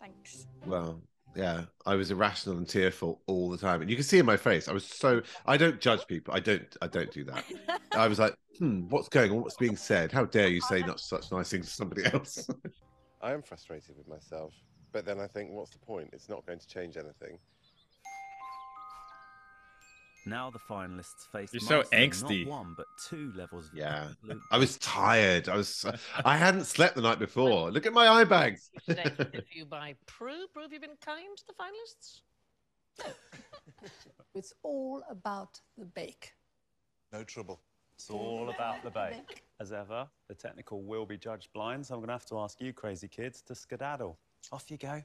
Thanks. well. Yeah, I was irrational and tearful all the time, and you can see in my face. I was so. I don't judge people. I don't. I don't do that. I was like, hmm, what's going on? What's being said? How dare you say not such nice things to somebody else? I am frustrated with myself, but then I think, what's the point? It's not going to change anything. Now the finalists face You're so angsty. not one but two levels of Yeah, I was tired. I was. I hadn't slept the night before. Look at my eye bags. If you buy Prue, Prue, have you been kind to the finalists? It's all about the bake. No trouble. It's all about the bake. As ever, the technical will be judged blind, so I'm going to have to ask you, crazy kids, to skedaddle. Off you go.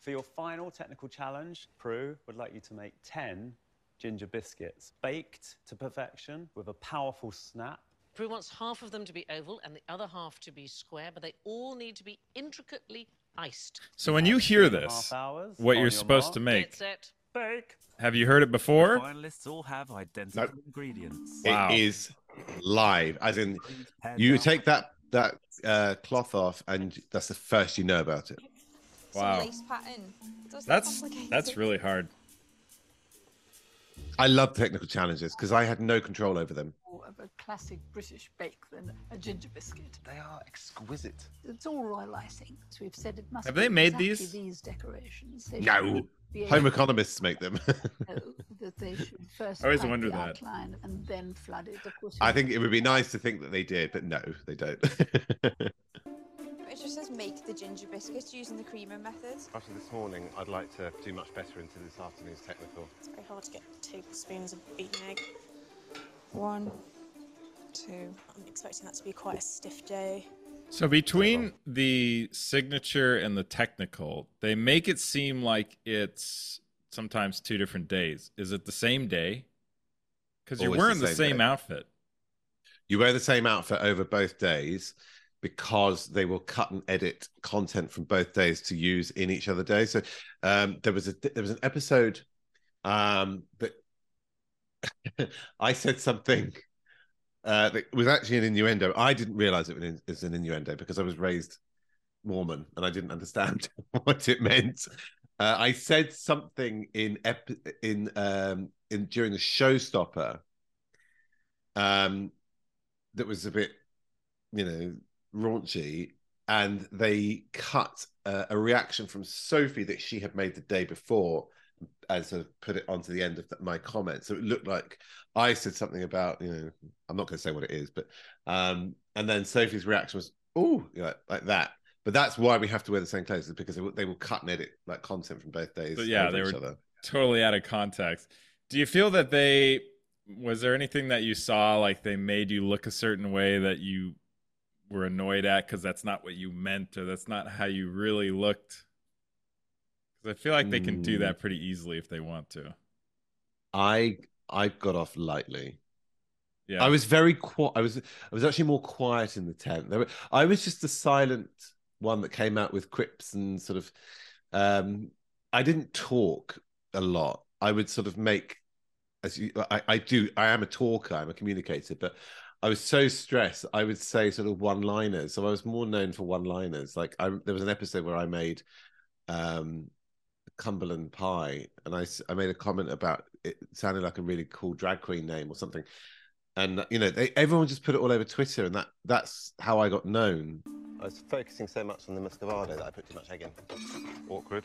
For your final technical challenge, Prue would like you to make 10 ginger biscuits, baked to perfection with a powerful snap. Prue wants half of them to be oval and the other half to be square, but they all need to be intricately iced. So, when you hear Three and a this, what you're your supposed mark. to Get make, set. Bake. have you heard it before? finalists all have identical ingredients. Wow. It is live, as in you take that that uh, cloth off, and that's the first you know about it. Wow. Lace pattern. That's complicate that's really hard. I love technical challenges because I had no control over them. More of a classic British bake than a ginger biscuit. They are exquisite. It's all royal icing, so we've said it must. Have be they made exactly these? These decorations. They No, should be able home economists make them. that they should first. I always wonder the that. And then flood it. Of course. I think it would be nice to think that they did, but no, they don't. It just says make the ginger biscuits using the creamer method. After this morning, I'd like to do much better into this afternoon's technical. It's very hard to get tablespoons of beaten egg. One, two. I'm expecting that to be quite a stiff dough. So between the signature and the technical, they make it seem like it's sometimes two different days. Is it the same day? Because you're Always the wearing the same same outfit. you wear the same outfit over both days because they will cut and edit content from both days to use in each other day. So um, there was a there was an episode Um, but I said something uh, that was actually an innuendo. I didn't realize it was an innuendo because I was raised Mormon and I didn't understand what it meant. Uh, I said something in ep- in um in during the showstopper um that was a bit you know raunchy and they cut uh, a reaction from Sophie that she had made the day before and sort of put it onto the end of the, my comment. So it looked like I said something about, you know, I'm not going to say what it is, but um, and then Sophie's reaction was, oh, you know, like that. But that's why we have to wear the same clothes because they will, they will cut and edit like content from both days. But yeah, they each were other. totally out of context. Do you feel that they was there anything that you saw like they made you look a certain way that you were annoyed at because that's not what you meant or that's not how you really looked? Because I feel like they can do Mm. that pretty easily if they want to. I I got off lightly. Yeah. I was very quiet. I was I was actually more quiet in the tent. There were, I was just the silent one that came out with quips and sort of. Um, I didn't talk a lot. I would sort of make, as you, I, I do. I am a talker. I'm a communicator, but I was so stressed. I would say sort of one-liners. So I was more known for one-liners. Like I, there was an episode where I made, um, Cumberland Pie, and I I made a comment about it sounded like a really cool drag queen name or something, and you know they, everyone just put it all over Twitter, and that that's how I got known. I was focusing so much on the muscovado that I put too much egg in. Awkward.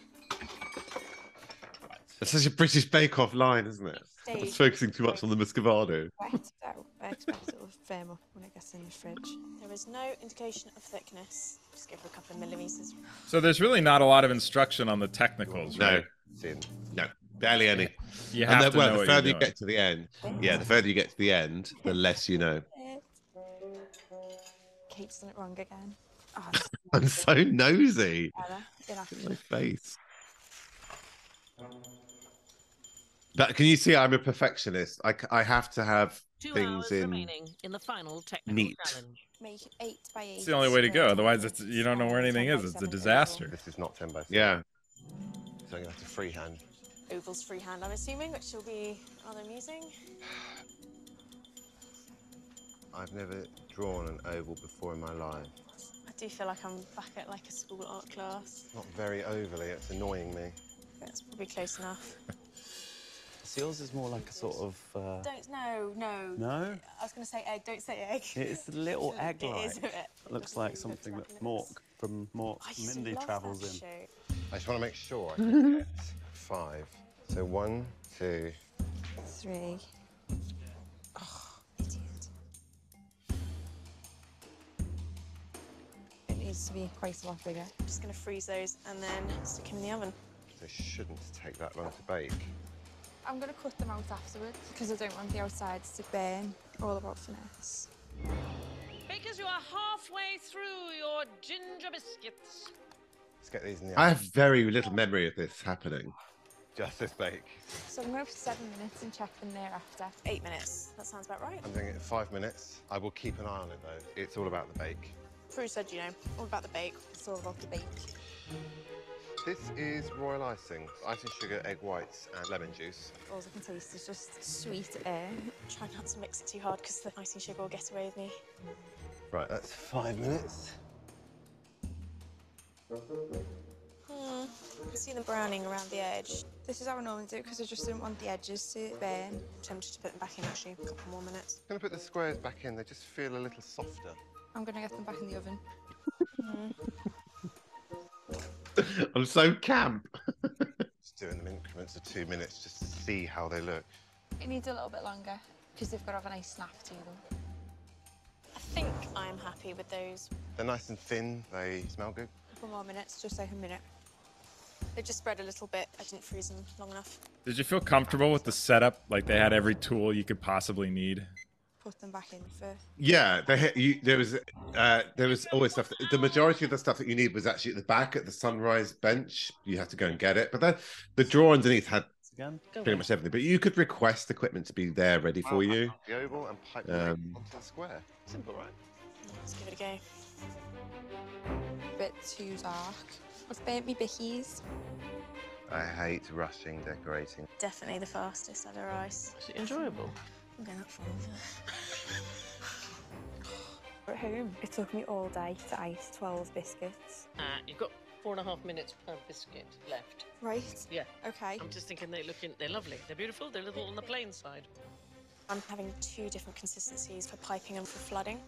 It's such a British Bake Off line, isn't it? I was focusing too much on the Muscovado. Wet, so I expect it will firm up when it gets in the fridge. There is no indication of thickness. Just give it a couple of millimeters. So there's really not a lot of instruction on the technicals, No, right? no, no, barely any. You and have then, to well, know the further you get to the end, yeah, the further you get to the end, the less you know. Kate's done it wrong again. Oh, I'm so nosy. Ella, in action. Look at my face. But can you see I'm a perfectionist? I, I have to have Two things hours in remaining in the final technical neat. challenge. Make it eight by eight. It's the only way to go. Otherwise, it's you don't know where anything is. It's a disaster. This is not 10 by 7. Yeah. So I'm going to have to freehand. Oval's freehand, I'm assuming, which will be rather amusing. I've never drawn an oval before in my life. I do feel like I'm back at like a school art class. Not very overly, it's annoying me. That's probably close enough. So yours is more like a sort of. Uh, Don't, no, no. No? I was going to say egg, don't say egg. it's a little egg It like. is a bit. Looks like something that Mork from Mork I Mindy travels in. show. I just want to make sure I can get five. So one, two, Three. It needs to be quite a lot bigger. I'm just going to freeze those and then stick them in the oven. They shouldn't take that long to bake. I'm going to cut them out afterwards because I don't want the outsides to burn. All about finesse. Bakers, you are halfway through your ginger biscuits. Let's get these in the oven. I have very little memory of this happening. Just this bake. So I'm going to put seven minutes and check them thereafter. Eight minutes. That sounds about right. I'm doing it in five minutes. I will keep an eye on it though. It's all about the bake. Prue said, you know, all about the bake. It's all about the bake. This is royal icing. Icing sugar, egg whites, and lemon juice. All I can taste is just sweet air. Try not to mix it too hard because the icing sugar will get away with me. Right, that's five minutes. Hmm. I can see the browning around the edge. This is how I normally do it because I just didn't want the edges to burn. I'm tempted to put them back in actually. For a couple more minutes. I'm gonna put the squares back in. They just feel a little softer. I'm going to get them back in the oven. I'm so camp. Just doing them increments of two minutes just to see how they look. It needs a little bit longer because they've got to have a nice snap to them. I think I'm happy with those. They're nice and thin. They smell good. couple more minutes, just like a minute. They just spread a little bit. I didn't freeze them long enough. Did you feel comfortable with the setup? Like they had every tool you could possibly need. Put them back in for. Yeah, they, you, there was uh, there was always stuff. the majority of the stuff that you need was actually at the back at the sunrise bench. You had to go and get it, but then the drawer underneath had Again? pretty much everything. But you could request equipment to be there ready for you. The oval and pipe the egg Um, onto the square. Simple, right? Let's give it a go. A bit too dark. I've burnt me bickies. I hate rushing decorating. Definitely the fastest out of rice. Is it enjoyable? I'm going up further. At home, it took me all day to ice 12 biscuits. Uh, you've got four and a half minutes per biscuit left. Right? Yeah. Okay. I'm just thinking they look in, they're lovely. They're beautiful. They're a little on the plain side. I'm having two different consistencies for piping and for flooding.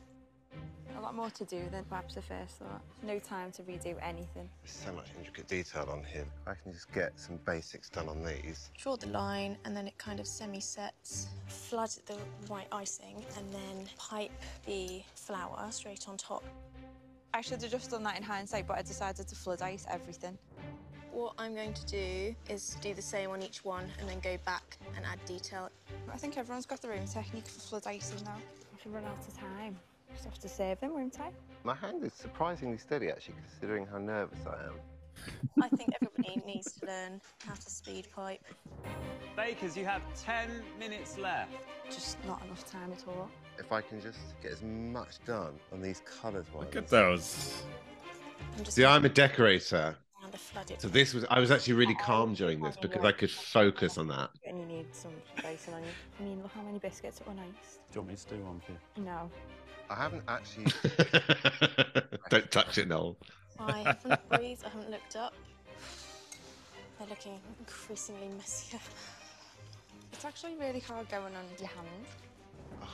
A lot more to do than perhaps the first thought. No time to redo anything. There's so much intricate detail on here. I can just get some basics done on these. Draw the line and then it kind of semi-sets. Flood the white icing and then pipe the flour straight on top. I should have just done that in hindsight, but I decided to flood ice everything. What I'm going to do is do the same on each one and then go back and add detail. I think everyone's got their own technique for flood icing now. I should run out of time. Just have to save them, won't I? My hand is surprisingly steady, actually, considering how nervous I am. I think everybody needs to learn how to speed pipe. Bakers, you have 10 minutes left. Just not enough time at all. If I can just get as much done on these coloured ones. Look at those. I'm See, I'm a decorator. around the flooded. So this was I was actually really calm during this because I could focus on that. And you need some icing on you. I mean, look how many biscuits are iced. Do you want me to do one for you? No. I haven't actually. Don't touch it, Noel. I haven't breathed, I haven't looked up. They're looking increasingly messier. It's actually really hard going on your hand.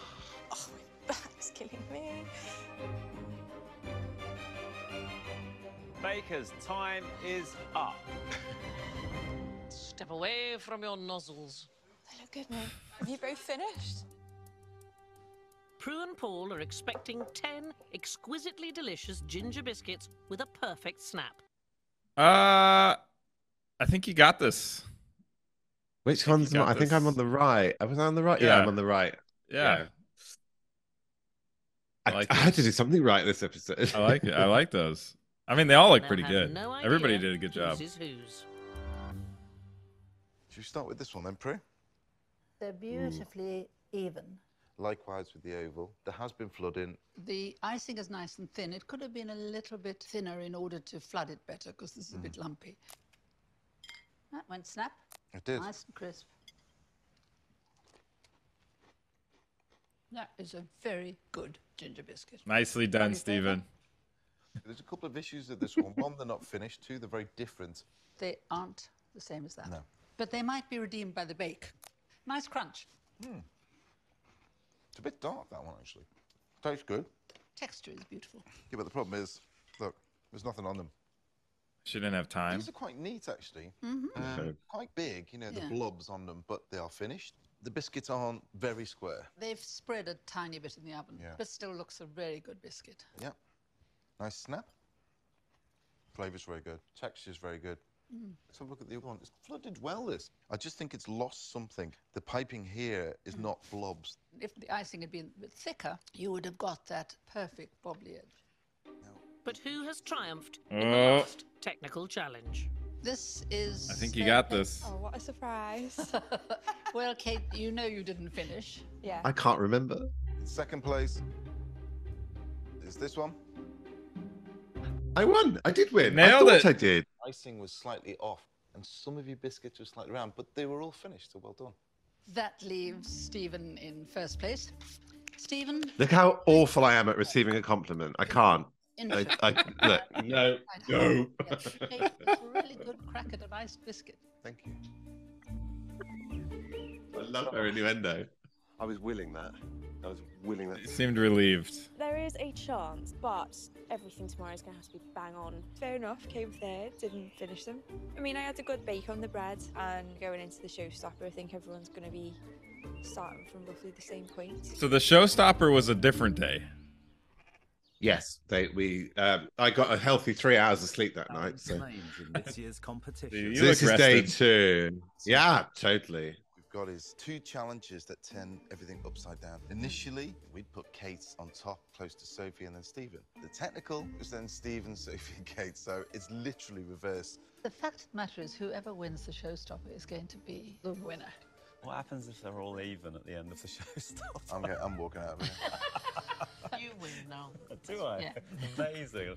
Oh, my back's killing me. Bakers, time is up. Step away from your nozzles. They look good, mate. Have you both finished? Prue and Paul are expecting 10 exquisitely delicious ginger biscuits with a perfect snap. Uh, I think you got this. Which one's got my, I think I'm on the right. I was on the right. Yeah, Yeah. I'm on the right. Yeah. I, I like I had to do something right this episode. I like it. I like those. I mean, they all look pretty good. no Everybody did a good job. Who's is whose. Should we start with this one then, Prue? They're beautifully even. Likewise with the oval. There has been flooding. The icing is nice and thin. It could have been a little bit thinner in order to flood it better because this is a bit mm. lumpy. That went snap. It did. Nice and crisp. That is a very good ginger biscuit. Nicely done, Steven. There's a couple of issues with this one. One, they're not finished. Two, they're very different. They aren't the same as that. No. But they might be redeemed by the bake. Nice crunch. Hmm. It's a bit dark, that one, actually. Tastes good. Texture is beautiful. Yeah, but the problem is, look, there's nothing on them. She didn't have time. These are quite neat, actually. Mm -hmm. Um, Okay. quite big, you know, the Yeah. blobs on them, but they are finished. The biscuits aren't very square. They've spread a tiny bit in the oven, Yeah. but still looks a very good biscuit. Yeah. Nice snap. Flavour's very good. Texture's very good. Mm. Let's have a look at the other one. It's flooded well, this. I just think it's lost something. The piping here is Mm. not blobs. If the icing had been a bit thicker, you would have got that perfect bobbly edge. But who has triumphed in Oh. the last technical challenge? This is. I think you got this. Oh, what a surprise. well, Kate, you know you didn't finish. yeah. I can't remember. Second place is this one. I won. I did win. Nailed I thought it. I did. Icing was slightly off, and some of your biscuits were slightly round, but they were all finished, so well done. That leaves Steven in first place. Steven, Look how awful I am at receiving a compliment. I can't. I, I, look, no, no. Kate, it's a really good cracker, at an iced biscuit. Thank you. I love her innuendo. I was willing that. I was willing that. You seemed relieved. There is a chance, but everything tomorrow is going to have to be bang on. Fair enough, came third, didn't finish them. I mean, I had a good bake on the bread, and going into the showstopper, I think everyone's going to be starting from roughly the same point. So the showstopper was a different day. Yes, they we. Um, I got a healthy three hours of sleep that night. So, Names in this year's competition. You so this is day two. Yeah, totally. We've got is two challenges that turn everything upside down. Initially, we'd put Kate on top, close to Sophie and then Steven. The technical was then Steven, Sophie, and Kate, so it's literally reversed. The fact of the matter is, whoever wins the showstopper is going to be the winner. What happens if they're all even at the end of the showstopper? I'm, get- I'm walking out of here. You win now. Do I? Yeah. Amazing.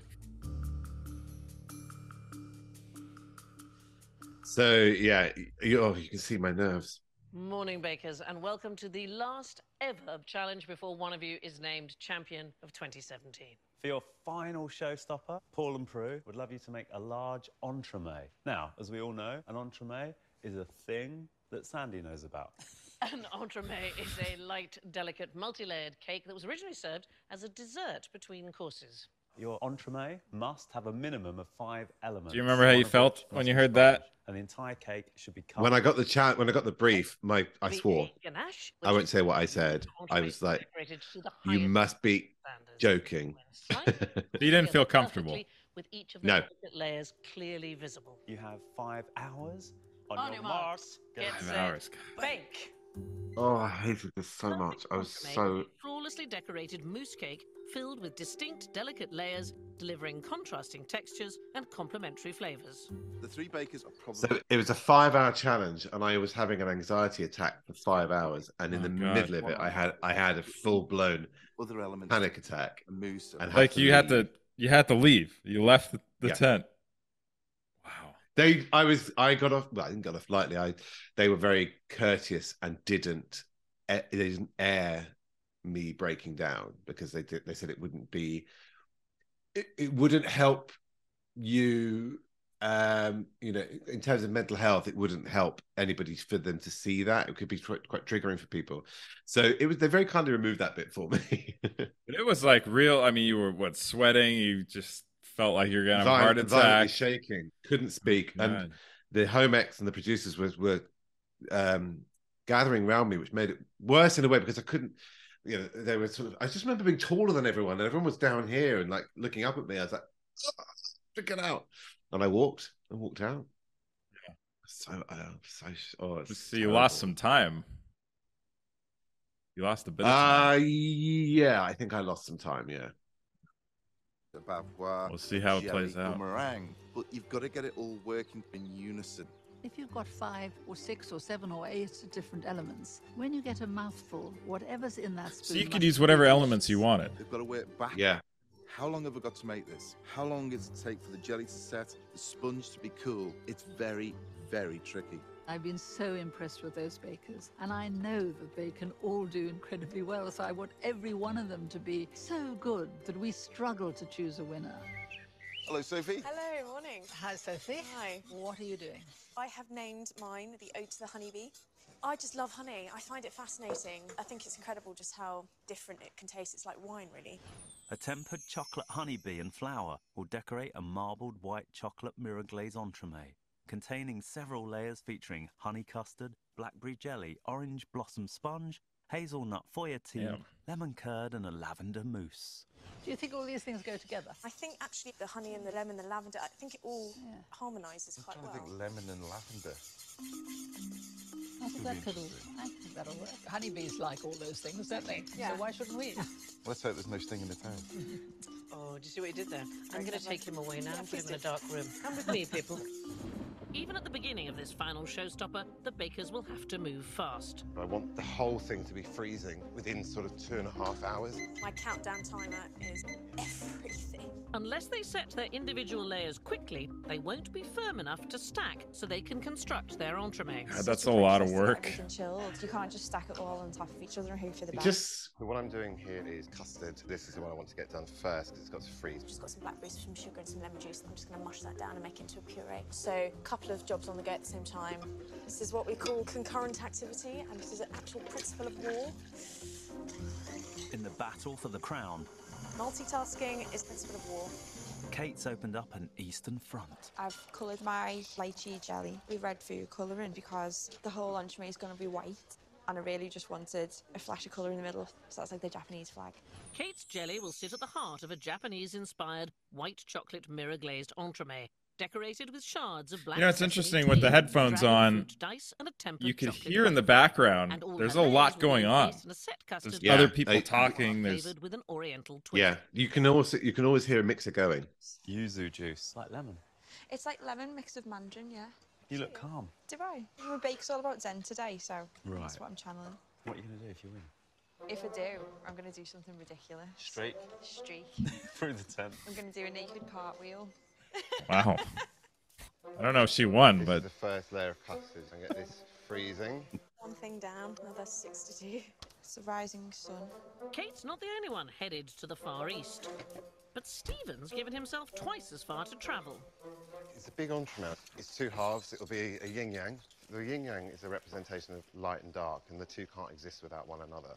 So yeah, you, oh, you can see my nerves. Morning, bakers, and welcome to the last ever challenge before one of you is named champion of 2017. For your final showstopper, Paul and Prue would love you to make a large entremet. Now, as we all know, an entremet is a thing that Sandy knows about. An entremet is a light, delicate, multi-layered cake that was originally served as a dessert between courses. Your entremet must have a minimum of five elements. Do you remember how you felt when you heard that? sponge, And the entire cake should be covered. When I got the chat, when I got the brief, my I swore. ganache, I won't say what I said. I was like, decorated to the "You must be standards. joking." You didn't feel comfortable. With each of the No. layers clearly visible. You have five hours on, On your, your mark. marks, get Five set, hours. bake. Oh, I hated this so much. I was so. flawlessly decorated mousse cake filled with distinct, delicate layers, delivering contrasting textures and complementary flavors. The three bakers are probably. So it was a five-hour challenge, and I was having an anxiety attack for five hours. And in Oh, the God. middle of it, I had I had a full-blown other elements. panic attack. Mousse. And Like you had to, you had to leave. You left the, the Yeah. tent. They, I was, I got off. Well, I didn't get off lightly. I, they were very courteous and didn't, eh, they didn't air me breaking down because they did. They said it wouldn't be, it, it wouldn't help you. Um, you know, in terms of mental health, it wouldn't help anybody for them to see that. It could be quite, quite triggering for people. So it was. They very kindly removed that bit for me. It was like real. I mean, you were what sweating. You just felt like you're gonna have a heart attack. shaking, couldn't speak, and the home ex and the producers was were um, gathering around me, which made it worse in a way because I couldn't. You know, they were sort of. I just remember being taller than everyone, and everyone was down here and like looking up at me. I was like, "Ah, "Freaking out!" And I walked and walked out. Yeah, so uh, so. Oh, So you lost some time. You lost a bit. Of time. Uh, yeah, I think I lost some time. Yeah. Bavarois, We'll see how it jelly, plays out. or meringue, but you've got to get it all working in unison. If you've got five or six or seven or eight different elements, when you get a mouthful, whatever's in that spoon. So you could use whatever delicious. elements you wanted. They've got to work back. Yeah. How long have I got to make this? How long does it take for the jelly to set, the sponge to be cool? It's very, very tricky. I've been so impressed with those bakers, and I know that they can all do incredibly well. So I want every one of them to be so good that we struggle to choose a winner. Hello, Sophie. Hello, morning. Hi, Sophie. Hi. What are you doing? I have named mine the Ode to the Honeybee. I just love honey. I find it fascinating. I think it's incredible just how different it can taste. It's like wine, really. A tempered chocolate honeybee and flour will decorate a marbled white chocolate mirror glaze entremet, containing several layers featuring honey custard, blackberry jelly, orange blossom sponge, hazelnut feuilletine, Yeah. lemon curd, and a lavender mousse. Do you think all these things go together? I think actually the honey and the lemon, the lavender, I think it all harmonises quite well. I well. think lemon and lavender. I think that could all, I think that'll work. Honeybees like all those things, don't they? Yeah. So why shouldn't we? Let's hope there's no sting in the tail. Oh, do you see what he did there? I'm going to take him away now Yeah, and put him in a dark room. Come with me, people. Even at the beginning of this final showstopper, the bakers will have to move fast. I want the whole thing to be freezing within sort of two and a half hours. My countdown timer is everything. Unless they set their individual layers quickly, they won't be firm enough to stack so they can construct their entremet. God, that's a lot of Process to get work. You can't just stack it all on top of each other and hope for the best. just what I'm doing here is custard. This is the one I want to get done first because it's got to freeze. Just got some blackberries, some sugar, and some lemon juice. I'm just going to mush that down and make it into a puree. So, a couple of jobs on the go at the same time. This is what we call concurrent activity, and this is an actual principle of war. In the battle for the crown, Multitasking is principle of war. Kate's opened up an eastern front. I've coloured my lychee jelly with red food colouring because the whole entremet is going to be white. And I really just wanted a flash of colour in the middle, so that's like the Japanese flag. Kate's jelly will sit at the heart of a Japanese-inspired white chocolate mirror-glazed entremet, decorated with shards of black. You know, it's interesting with the headphones on. dice, and a You could chocolate hear in the background. There's a lot going on. a set There's Yeah, other people I- talking. There's with an oriental twist. Yeah, you can also you can always hear a mixer going. Yuzu juice, like lemon. It's like lemon mixed with mandarin, yeah. You look calm. Do I? My bake's all about Zen today, so Right. that's what I'm channeling. What are you going to do if you win? If I do, I'm going to do something ridiculous. Streak Streak. through the tent. I'm going to do a naked cartwheel. wow. I don't know if she won, This but is the first layer of custard. I get this freezing. One thing down, another six to do. It's the rising sun. Kate's not the only one headed to the Far East. But Steven's given himself twice as far to travel. It's a big entremet. It's two halves. It'll be a yin yang. The yin yang is a representation of light and dark, and the two can't exist without one another.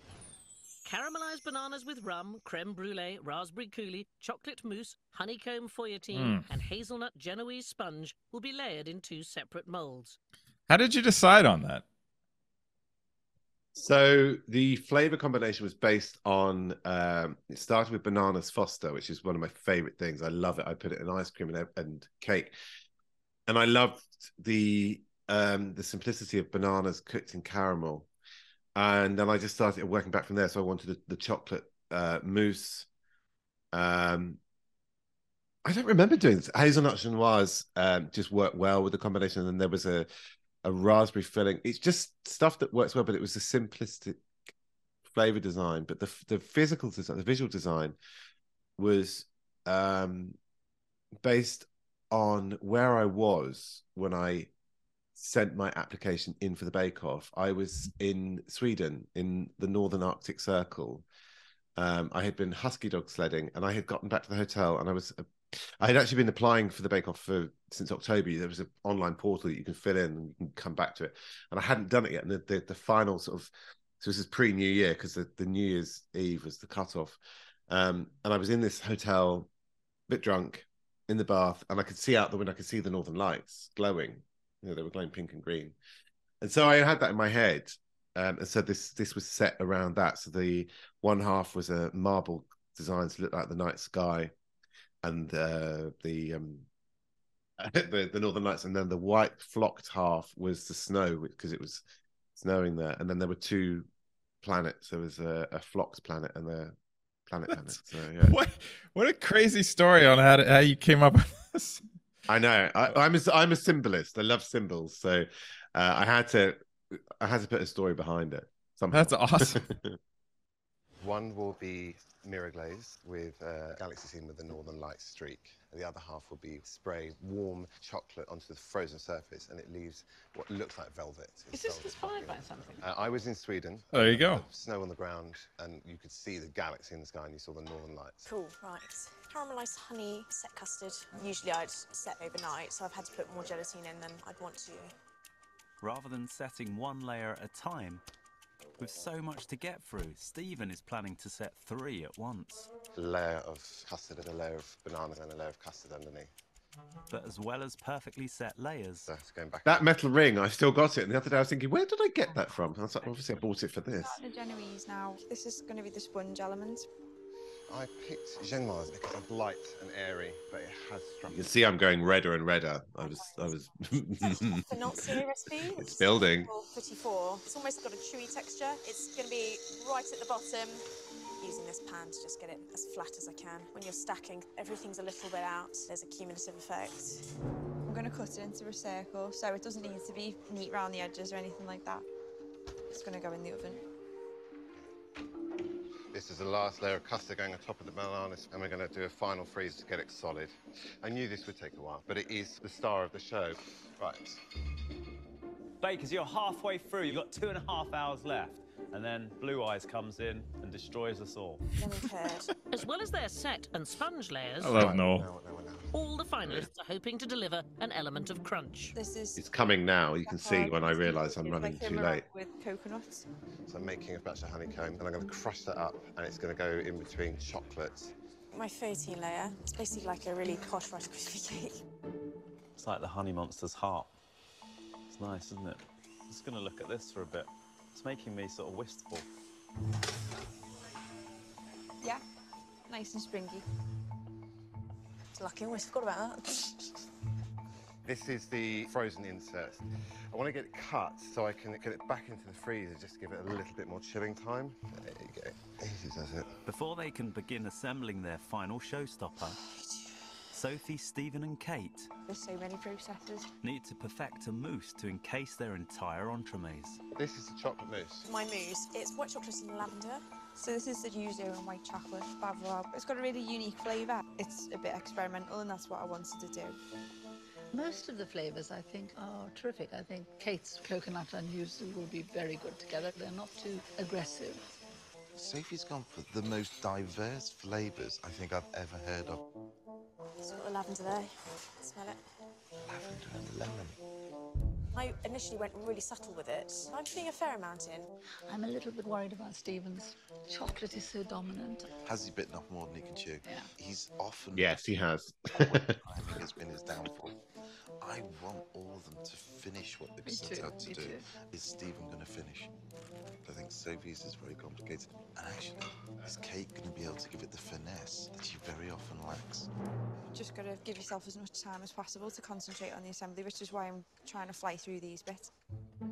Caramelized bananas with rum, creme brulee, raspberry coulis, chocolate mousse, honeycomb feuilletine, Mm. and hazelnut Genoese sponge will be layered in two separate molds. how did you decide on that? So the flavor combination was based on. Um, it started with bananas Foster, which is one of my favorite things. I love it. I put it in ice cream and, and cake, and I loved the um, the simplicity of bananas cooked in caramel. And then I just started working back from there. So I wanted the, the chocolate uh, mousse. Um, I don't remember doing this. Hazelnut genoise um, just worked well with the combination. And then there was a a raspberry filling. It's just stuff that works well, but it was a simplistic flavor design. But the the physical design, the visual design, was um, based on where I was when I sent my application in for the Bake Off. I was in Sweden in the Northern Arctic Circle. Um, I had been husky dog sledding, and I had gotten back to the hotel, and I was. I had actually been applying for the Bake Off for since October. There was an online portal that you can fill in and you can come back to it, and I hadn't done it yet. And the the, the final sort of so this is pre New Year because the, the New Year's Eve was the cutoff, um, and I was in this hotel, a bit drunk, in the bath, and I could see out the window. I could see the Northern Lights glowing. You know, they were glowing pink and green, and so I had that in my head. Um, and so this this was set around that. So the one half was a marble design to look like the night sky, and uh, the um, the the northern lights, and then the white flocked half was the snow because it was snowing there, and then there were two planets. There was a, a flocked planet and a planet planet. So yeah, What what a crazy story on how to, how you came up with this. I know. I, I'm a, I'm a symbolist. I love symbols, so uh, I had to I had to put a story behind it. Somehow. That's awesome. One will be mirror glaze with a galaxy scene with the northern light streak. And the other half will be spray warm chocolate onto the frozen surface, and it leaves what looks like velvet. Is this velvet. inspired by something? Uh, I was in Sweden. There you go. Snow on the ground, and you could see the galaxy in the sky, and you saw the northern lights. Cool, right. Caramelised honey set custard. Usually I'd set overnight, so I've had to put more gelatine in than I'd want to. Rather than setting one layer at a time, with so much to get through, Steven is planning to set three at once. A layer of custard and a layer of bananas and a layer of custard underneath. But as well as perfectly set layers, That's going back. That metal ring, I still got it. And the other day I was thinking, where did I get that from? I was like, obviously I bought it for this. The Genoese now. This is going to be the sponge element. I picked Genmars because it's light and airy, but it has You can see I'm going redder and redder. I was, I was. The not silly recipe. It's building. 54. It's almost got a chewy texture. It's going to be right at the bottom. Using this pan to just get it as flat as I can. When you're stacking, everything's a little bit out. There's a cumulative effect. I'm going to cut it into a circle, so it doesn't need to be neat round the edges or anything like that. It's going to go in the oven. This is the last layer of custard going on top of the bananas, and we're going to do a final freeze to get it solid. I knew this would take a while, but it is the star of the show. Right. Bakers, you're halfway through. You've got two and a half hours left. And then Blue Eyes comes in and destroys us all. As well as their set and sponge layers, I love Noel. All the finalists are hoping to deliver an element of crunch. This is. It's coming now. You can see when I realise I'm It's running like too Himalaya late. With coconuts. So I'm making a batch of honeycomb, and I'm going to crush that up, and it's going to go in between chocolates. My 13 layer. It's basically like a really posh Rice Krispie cake. It's like the Honey Monster's heart. It's nice, isn't it? I'm just going to look at this for a bit. It's making me sort of wistful. Yeah. Nice and springy. It's lucky. I almost forgot about that. This is the frozen insert. I want to get it cut so I can get it back into the freezer just to give it a little bit more chilling time. There you go. Easy does it. before they can begin assembling their final showstopper, Sophie, Steven, and Kate There's so many processes. need to perfect a mousse to encase their entire entremets. This is the chocolate mousse. My mousse. It's white chocolate and lavender. So this is the yuzu and white chocolate bavarois. It's got a really unique flavour. It's a bit experimental and that's what I wanted to do. Most of the flavours, I think, are terrific. I think Kate's coconut and yuzu will be very good together. They're not too aggressive. Sophie's gone for the most diverse flavours I think I've ever heard of. It's got the lavender there. Smell it. Lavender and lemon. I initially went really subtle with it. I'm putting a fair amount in. I'm a little bit worried about Stevens. Chocolate is so dominant. Has he bitten off more than he can chew? Yeah. He's often. Yes, he has. timing has been his downfall. I want all of them to finish what they've Me set too, out to me do. too. Is Steven going to finish? I think Sophie's is very complicated. And actually, is Kate going to be able to give it the finesse that she very often lacks? you Just got to give yourself as much time as possible to concentrate on the assembly, which is why I'm trying to fly through these bits. I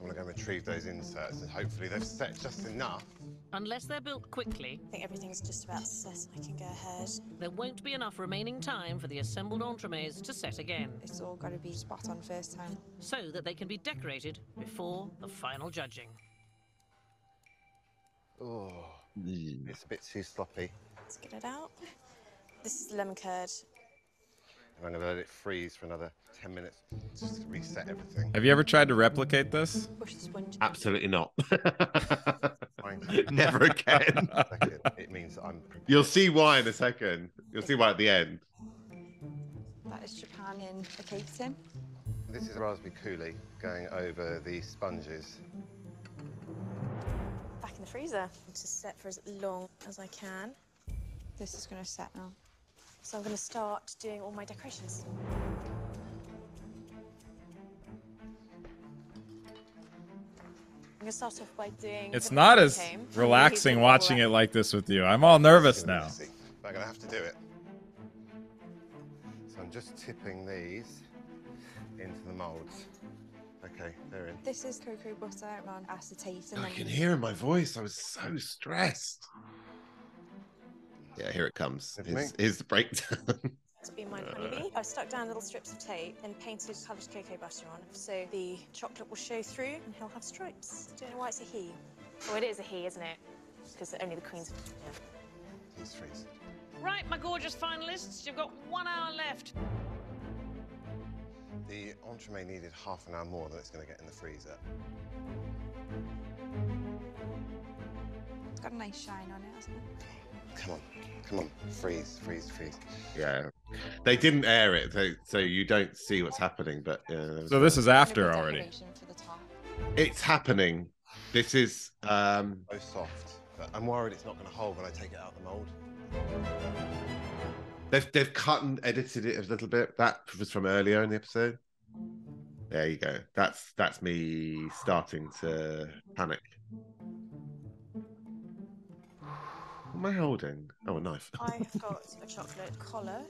want to go and retrieve those inserts and hopefully they've set just enough. Unless they're built quickly, I think everything's just about set. I can go ahead. there won't be enough remaining time for the assembled entremets to set again, It's all got to be spot on first time. so that they can be decorated before the final judging. Oh, mm. it's a bit too sloppy. Let's get it out. This is lemon curd. I'm going to let it freeze for another 10 minutes just to reset everything. Have you ever tried to replicate this? Push the sponge. Absolutely not. Fine. Never again. It means I'm prepared. You'll see why in a second. You'll see why at the end. That is Japan in a cake tin. This is raspberry coulis going over the sponges. Back in the freezer. To set for as long as I can. This is going to set now. So I'm going to start doing all my decorations. It's not as came. relaxing watching it like this with you. I'm all nervous It's now. messy, But I'm going to have to do it. So I'm just tipping these into the molds. Okay, they're in. This is cocoa butter on acetate. And I then can hear in my voice. I was so stressed. Mm. Yeah, here it comes. With Here's, me? here's the breakdown. To be my honeybee, I stuck down little strips of tape and painted coloured cocoa butter on, so the chocolate will show through and he'll have stripes. Don't know why it's a he. Oh, it is a he, isn't it? Because only the queens. Yeah. Please freeze. Right, my gorgeous finalists, you've got one hour left. The entremet needed half an hour more than it's going to get in the freezer. it's got a nice shine on it, hasn't it? Come on, come on, freeze, freeze, freeze. yeah. They didn't air it, so, so you don't see what's happening. But uh, So this is after Gonna already. decoration For the top. it's happening. This is um, So soft, but I'm worried it's not going to hold when I take it out of the mold. they've they've cut and edited it a little bit. That was from earlier in the episode. There you go. That's that's me starting to panic. Am I holding? Oh, a knife. I have got a chocolate collar.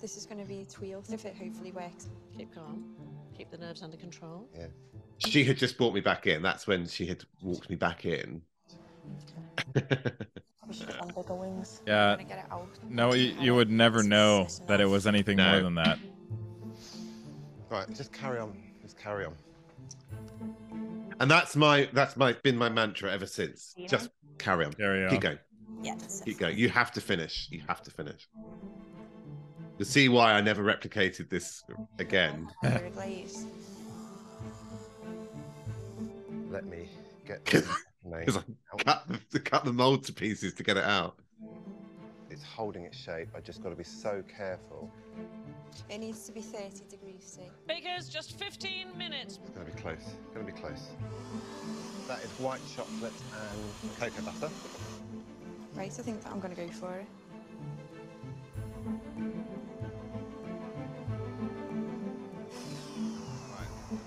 This is going to be tuile if it hopefully works. Keep calm. Keep the nerves under control. Yeah. She had just brought me back in. That's when she had walked me back in. We should have done bigger wings. Yeah. Get it out. No, you, you would never know that it was anything No. more than that. Right, just carry on. Just carry on. And that's my that's my been my mantra ever since. Yeah. Just carry on. Carry on. Keep going. Yeah. Keep going. You have to finish. You have to finish. To see why I never replicated this again. Let me get Because I cut the, cut the mold to pieces to get it out. It's holding its shape. I just got to be so careful. It needs to be 30 degrees C. Bakers, just 15 minutes. It's going to be close. It's Going to be close. That is white chocolate and cocoa butter. Right, I think that I'm going to go for it. Right.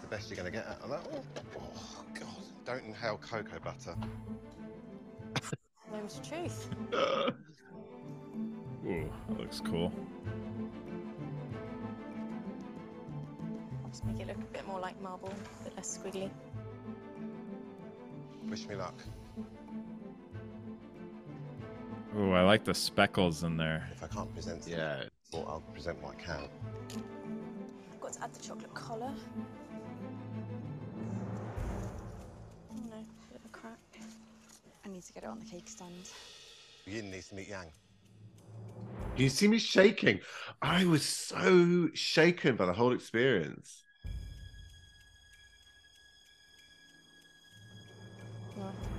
The best you're going to get out of that. Oh, oh, God. Don't inhale cocoa butter. Moment of truth. Ooh, that looks cool. Just make it look a bit more like marble, a bit less squiggly. Wish me luck. Ooh, I like the speckles in there. If I can't present something, Yeah. well, I'll present what I can. I've got to add the chocolate collar. Need to get it on the cake stand. Yin needs to meet Yang. You see me shaking? I was so shaken by the whole experience.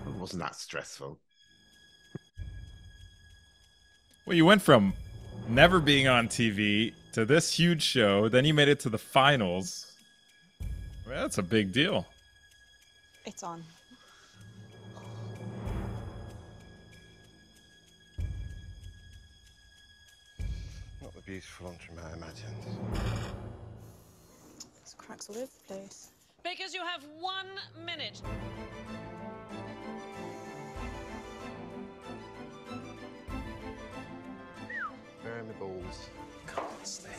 It wasn't that stressful. Well, you went from never being on TV to this huge show, then you made it to the finals. Well, that's a big deal. It's on. Beautiful entremet I imagined. There's cracks all over the place. Bakers, you have one minute. Bury my balls. Come on, Steve.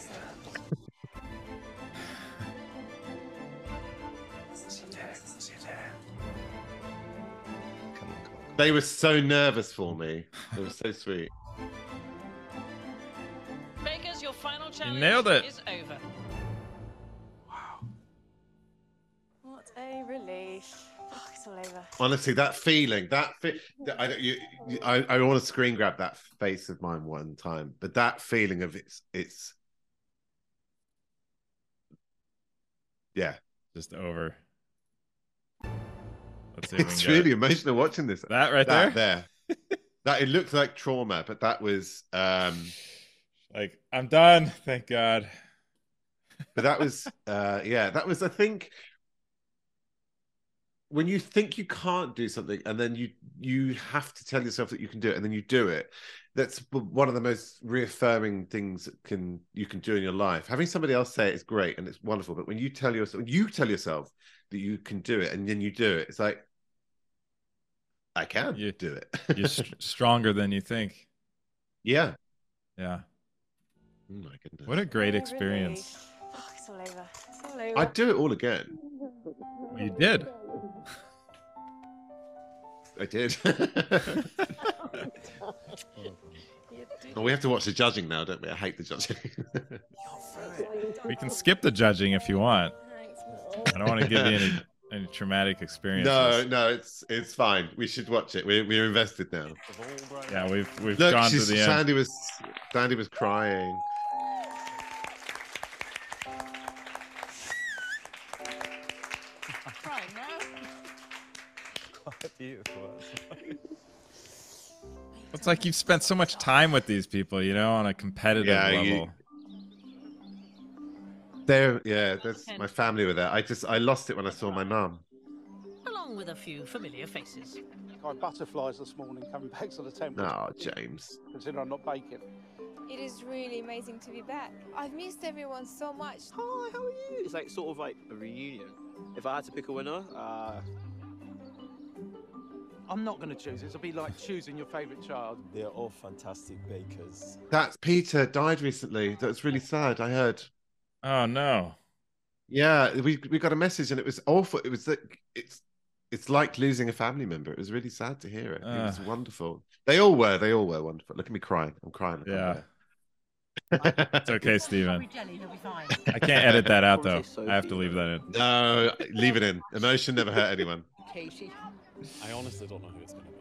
Sit down, sit down. Come on, come on. They were so nervous for me. It was so sweet. Challenge nailed it. is over. What a relief. Oh, it's all over. Honestly, that feeling, that fe- I don't, you, you- I, I want to screen grab that face of mine one time, but that feeling of it's, it's, yeah, Just over. Let's see. it's really it. emotional watching this. That right that there? there, that it looked like trauma, but that was, um, Like, I'm done. Thank God. but that was, uh, yeah, that was, I think, when you think you can't do something and then you you have to tell yourself that you can do it and then you do it that's one of the most reaffirming things that can you can do in your life having somebody else say it is great and it's wonderful but when you tell yourself you tell yourself that you can do it and then you do it it's like i can You- do it You're st- stronger than you think. yeah Yeah. Oh my goodness What a great Oh, experience. relief. Oh, it's all over. It's all over. i'd do it all again You did. i did well, we have to watch the judging now don't we i hate the judging We can skip the judging if you want. I don't want to give you any any traumatic experiences. No, no, it's it's fine. We should watch it. We're we're invested now. Yeah, we've we've Look, gone to she's, the end. Sandy was Sandy was crying. Quite beautiful. It's like you've spent so much time with these people, you know, on a competitive Yeah, level. you- There, yeah, that's my family were there. I just I lost it when I saw my mum. Along with a few familiar faces. I had butterflies this morning coming back to the temple. Oh, James. Considering I'm not baking. It is really amazing to be back. I've missed everyone so much. Hi, how are you? It's like sort of like a reunion. If I had to pick a winner, uh, I'm not going to choose it. It'll be like choosing your favourite child. They're all fantastic bakers. That Peter died recently. That's really sad. I heard. Oh no. Yeah, we we got a message and it was awful. It was like it's it's like losing a family member. It was really sad to hear it. It was wonderful. They all were. They all were wonderful. Look at me crying. I'm crying. Yeah. bear. It's okay, Steven. jelly, he'll be fine. I can't edit that out though. I have to leave that in. No, leave it in. Emotion never hurt anyone. Katie. I honestly don't know who it's going to be.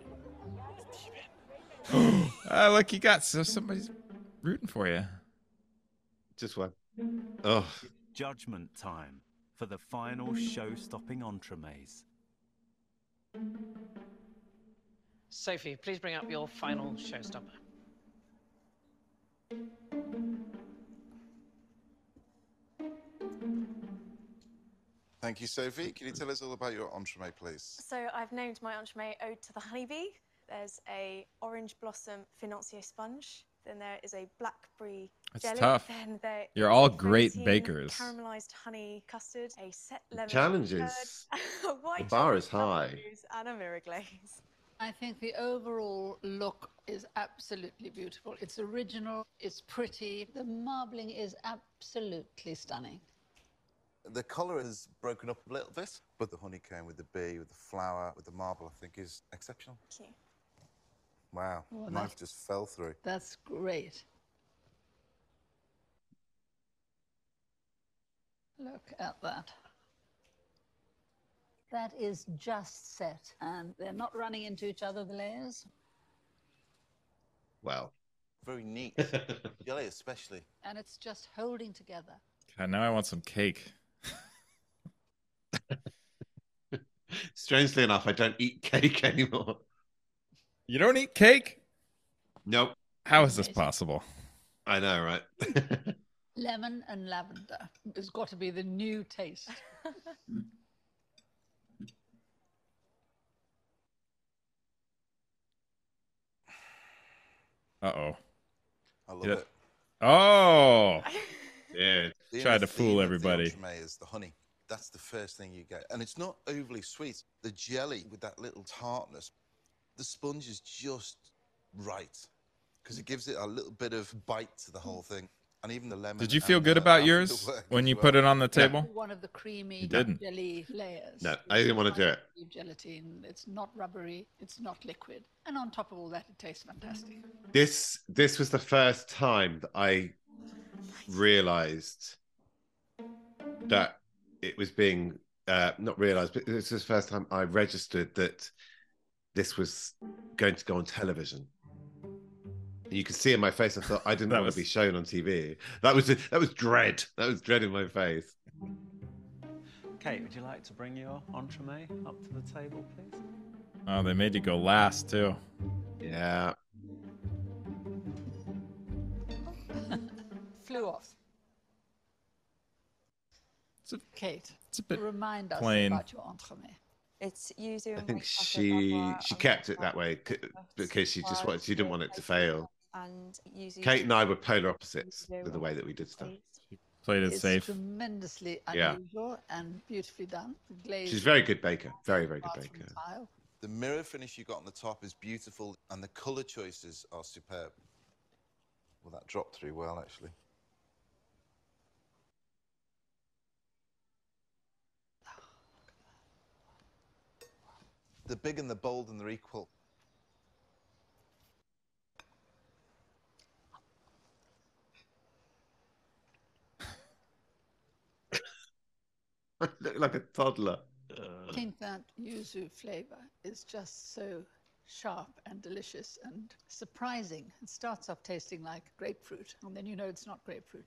Ah, look, you got so somebody's rooting for you. Just one. Oh, Judgment time for the final show stopping entremets. Sophie, please bring up your final showstopper. Thank you, Sophie. Can you tell us all about your entremet, please? So I've named my entremet Ode to the Honeybee. There's a orange blossom financier sponge. Then there is a blackberry That's jelly. tough. Then there You're is all great protein bakers. Caramelized honey custard, a set lemon challenges. curd, white The bar is chocolate high. mousse, and a mirror glaze. I think the overall look is absolutely beautiful. It's original, it's pretty. The marbling is absolutely stunning. The colour is broken up a little bit, but the honeycomb with the bee, with the flower, with the marble, I think is exceptional. Thank you. Wow, Oh, knife that- just fell through. That's great. Look at that. That is just set, and they're not running into each other, the layers. Wow. Very neat. jelly, especially. And it's just holding together. God, now I want some cake. Strangely enough, I don't eat cake anymore. You don't eat cake? Nope. How is this possible? I know, right? Lemon and lavender has got to be the new taste. Uh oh. I love it. Oh. yeah. The Tried to fool of everybody. The is the honey. That's the first thing you get. And it's not overly sweet. The jelly with that little tartness, the sponge is just right because it gives it a little bit of bite to the whole mm. thing. And even the lemon. Did you feel good about yours when you well. put it on the table? One of the creamy didn't. jelly layers. No, I didn't want to do it. Leave Gelatin. It's not rubbery. It's not liquid. And on top of all that, it tastes fantastic. This this was the first time that I realized that it was being uh, not realized, but this was the first time I registered that this was going to go on television. You could see in my face. I thought I didn't That want was- to be shown on TV. That was that was dread. That was dread in my face. Kate, would you like to bring your entremet up to the table, please? Oh, they made you go last too. Yeah. Flew off. It's a, Kate, it's a bit remind us plain. about your entremet. It's yuzu I think she she kept it that way because she just wanted she didn't want it to fail. And yuzu. Kate and I were polar opposites with the way that we did stuff. Played it It's safe. tremendously Yeah. unusual and beautifully done. The She's a very good baker. Very very good baker. tile. The mirror finish you got on the top is beautiful, and the color choices are superb. Well, that dropped through well, actually. The big and the bold and they're equal. I look like a toddler. I think that yuzu flavor is just so sharp and delicious and surprising. It starts off tasting like grapefruit, and then you know it's not grapefruit.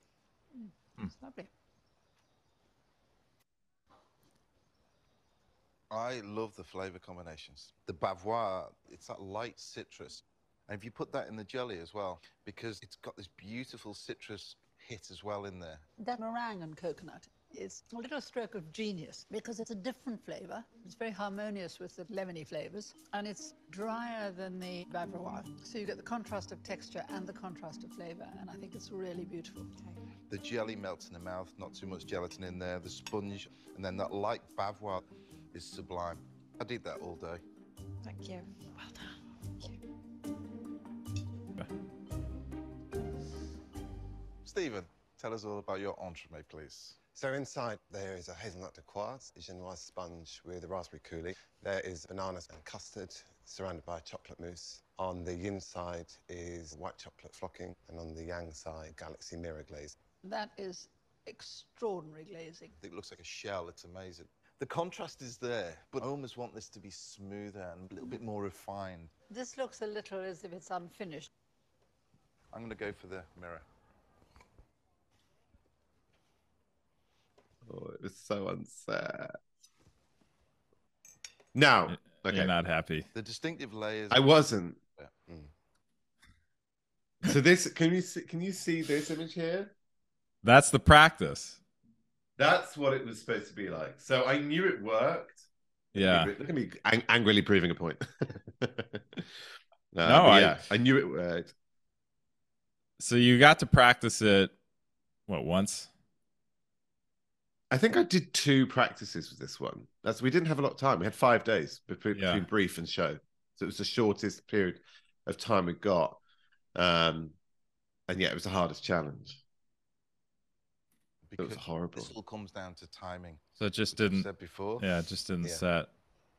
Mm, It's lovely. I love the flavor combinations. The Bavarois, it's that light citrus. And if you put that in the jelly as well, because it's got this beautiful citrus hit as well in there. That meringue and coconut is a little stroke of genius because it's a different flavor. It's very harmonious with the lemony flavors, and it's drier than the Bavarois. So you get the contrast of texture and the contrast of flavor, and I think it's really beautiful. The jelly melts in the mouth, not too much gelatin in there, the sponge, and then that light Bavarois is sublime. I'd eat that all day. Thank you. Well done. Thank you. Steven, tell us all about your entremet, please. So inside there is a hazelnut dacquoise, a genoise sponge with a raspberry coulis. There is bananas and custard surrounded by a chocolate mousse. On the yin side is white chocolate flocking, and on the yang side, galaxy mirror glaze. That is extraordinary glazing. It looks like a shell, it's amazing. The contrast is there, but I almost want this to be smoother and a little bit more refined. This looks a little as if it's unfinished. I'm going to go for the mirror. Oh, it was so unfair. Now, okay. You're not happy. The distinctive layers. I wasn't. Yeah. Mm. So this can you see, can you see this image here? That's the practice. That's what it was supposed to be like. So I knew it worked. Yeah. Look at me ang- angrily proving a point. Uh, No, I- yeah, I knew it worked. So you got to practice it, what, once? I think I did two practices with this one. That's we didn't have a lot of time. We had five days between, Yeah. between brief and show, so it was the shortest period of time we got. Um, and yeah, it was the hardest challenge. It was horrible. This all comes down to timing. So it just didn't. said before. Yeah, it just didn't Yeah. set.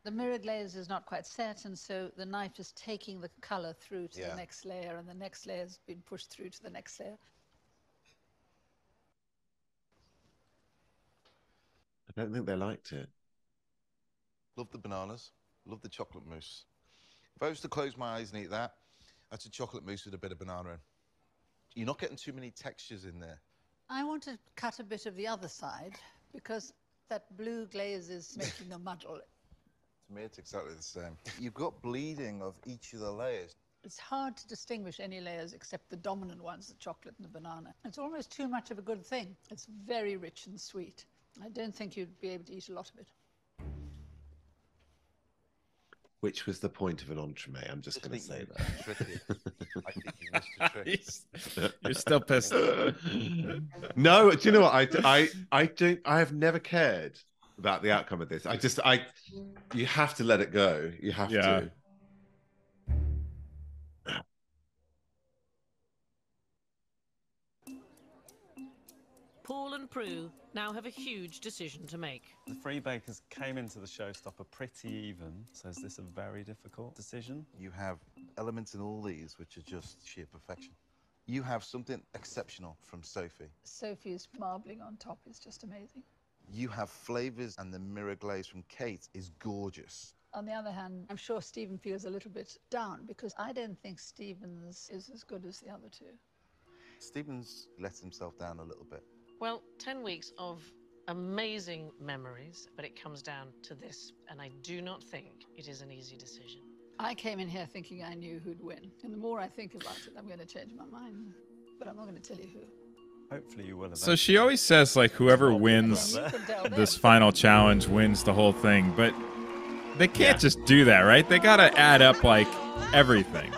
The mirror glaze is not quite set, and so the knife is taking the color through to Yeah. the next layer, and the next layer has been pushed through to the next layer. I don't think they liked it. Love the bananas. Love the chocolate mousse. If I was to close my eyes and eat that, that's a chocolate mousse with a bit of banana in. You're not getting too many textures in there. I want to cut a bit of the other side because that blue glaze is making a muddle. To me, it's exactly the same. You've got bleeding of each of the layers. It's hard to distinguish any layers except the dominant ones, the chocolate and the banana. It's almost too much of a good thing. It's very rich and sweet. I don't think you'd be able to eat a lot of it. Which was the point of an entremet? I'm just going to say that. I think you missed a trick. You're still pissed. no, do you know what? I, I, I don't. I have never cared about the outcome of this. I just, I, you have to let it go. You have Yeah. to. And Prue now have a huge decision to make. The Free Bakers came into the showstopper pretty even, so is this a very difficult decision? You have elements in all these which are just sheer perfection. You have something exceptional from Sophie. Sophie's marbling on top is just amazing. You have flavors, and the mirror glaze from Kate is gorgeous. On the other hand, I'm sure Steven feels a little bit down because I don't think Steven's is as good as the other two. Stevens lets himself down a little bit. Well, 10 weeks of amazing memories, but it comes down to this, and I do not think it is an easy decision. I came in here thinking I knew who'd win. And the more I think about it, I'm going to change my mind. But I'm not going to tell you who. Hopefully you will. So she always says like whoever wins this final challenge wins the whole thing, but they can't just do that, right? They gotta add up like everything.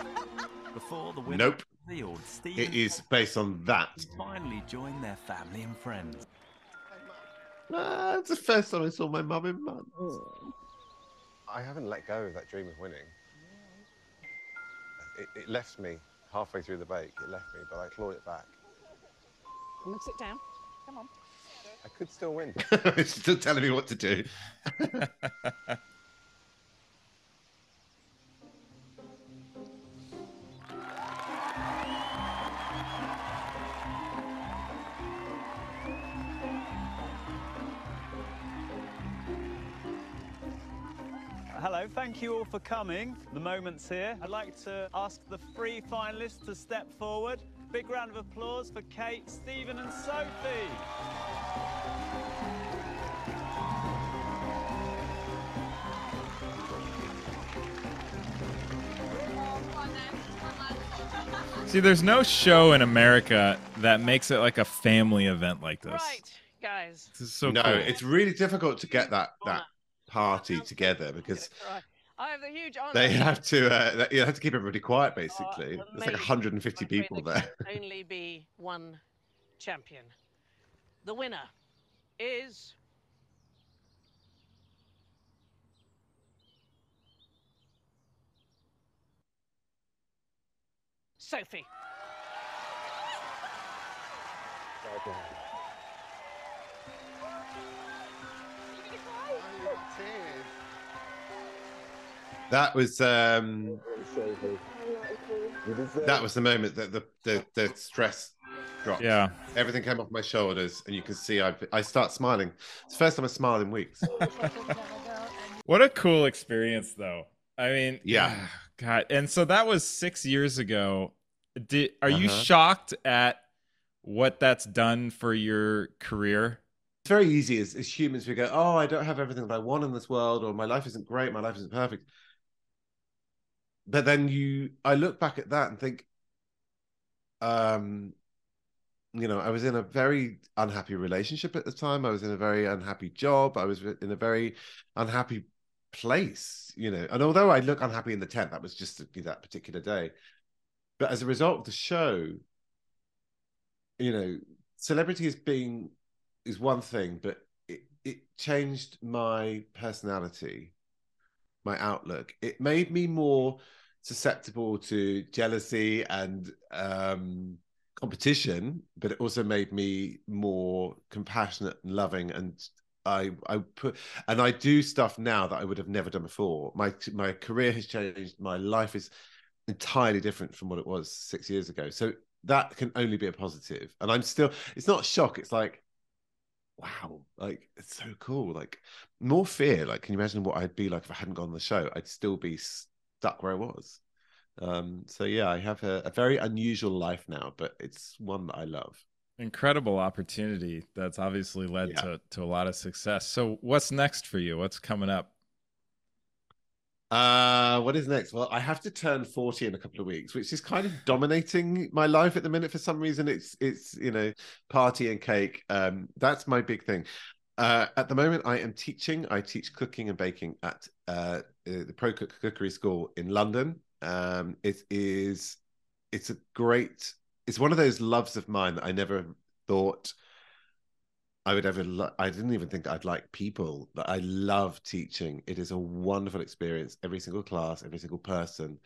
Before the winner Nope. Revealed, It Steven is based on that. finally join their family and friends. Ah, it's the first time I saw my mum in months. I haven't let go of that dream of winning. It, it left me halfway through the bake. It left me, but I clawed it back. Come and sit down. Come on. I could still win. it's still telling me what to do. Hello, thank you all for coming. The moment's here. I'd like to ask the three finalists to step forward. Big round of applause for Kate, Steven, and Sophie. See, there's no show in America that makes it like a family event like this. Right, guys. This is so no, cool. it's really difficult to get that that party together because I have the huge honor. they have to uh, you have to keep everybody quiet. Basically, Oh, there's like 150 people There there. only be one champion. The winner is. Sophie. That was um, that was the moment that the the, the stress dropped. Yeah. everything came off my shoulders, and you can see I I start smiling. It's the first time I smiled in weeks. What a cool experience, though. I mean, Yeah. God. And so that was six years ago. Did, are you Uh-huh. shocked at what that's done for your career? Very easy as, as humans. We go, "Oh, I don't have everything that I want in this world," or "My life isn't great. My life isn't perfect." But then you, I look back at that and think, um, you know, I was in a very unhappy relationship at the time. I was in a very unhappy job. I was in a very unhappy place, you know. And although I look unhappy in the tent, that was just that particular day. But as a result of the show, you know, celebrity is being is one thing, but it, it changed my personality, my outlook. It made me more susceptible to jealousy and um, competition, but it also made me more compassionate and loving. And I, I put, and I do stuff now that I would have never done before. My my career has changed. My life is entirely different from what it was six years ago. So that can only be a positive. And I'm still, it's not shock. It's like, wow, like it's so cool. Like more fear. Like, can you imagine what I'd be like if I hadn't gone on the show? I'd still be stuck where I was. Um, so yeah, I have a, a very unusual life now, but it's one that I love. Incredible opportunity that's obviously led Yeah. to, to a lot of success. So, what's next for you? What's coming up? Uh, what is next? Well, I have to turn 40 in a couple of weeks, which is kind of dominating my life at the minute. For some reason, it's it's you know, party and cake. Um, that's my big thing. Uh, at the moment, I am teaching. I teach cooking and baking at uh, the ProCook Cookery School in London. Um, it is, it's a great. It's one of those loves of mine that I never thought I would ever. Lo- I didn't even think I'd like people, but I love teaching. It is a wonderful experience. Every single class, every single person.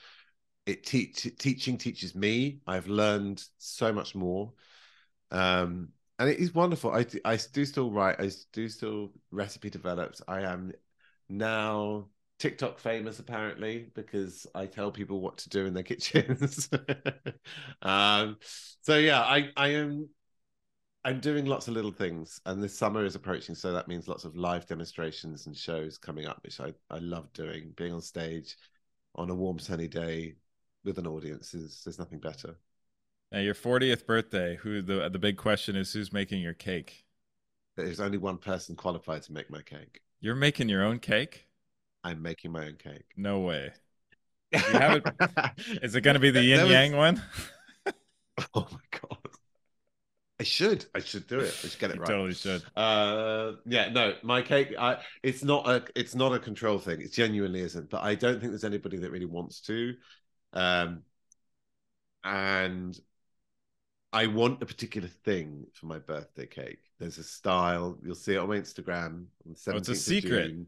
It teach teaching teaches me. I've learned so much more, um, and it is wonderful. I I do still write. I do still recipe develops. I am now TikTok famous apparently because I tell people what to do in their kitchens. um, so yeah, I I am I'm doing lots of little things, and this summer is approaching, so that means lots of live demonstrations and shows coming up, which I, I love doing. Being on stage on a warm, sunny day with an audience is there's nothing better. Now, your 40th birthday. Who the the big question is? Who's making your cake? There's only one person qualified to make my cake. You're making your own cake? I'm making my own cake. No way. You have it, is it going to be the yin was- yang one? Oh my god. I should. I should do it. I should get it right. totally should. Uh, yeah, no, my cake. I, it's not a. It's not a control thing. It genuinely isn't. But I don't think there's anybody that really wants to. Um, and I want a particular thing for my birthday cake. There's a style. You'll see it on my Instagram. On Oh, it's a secret. June.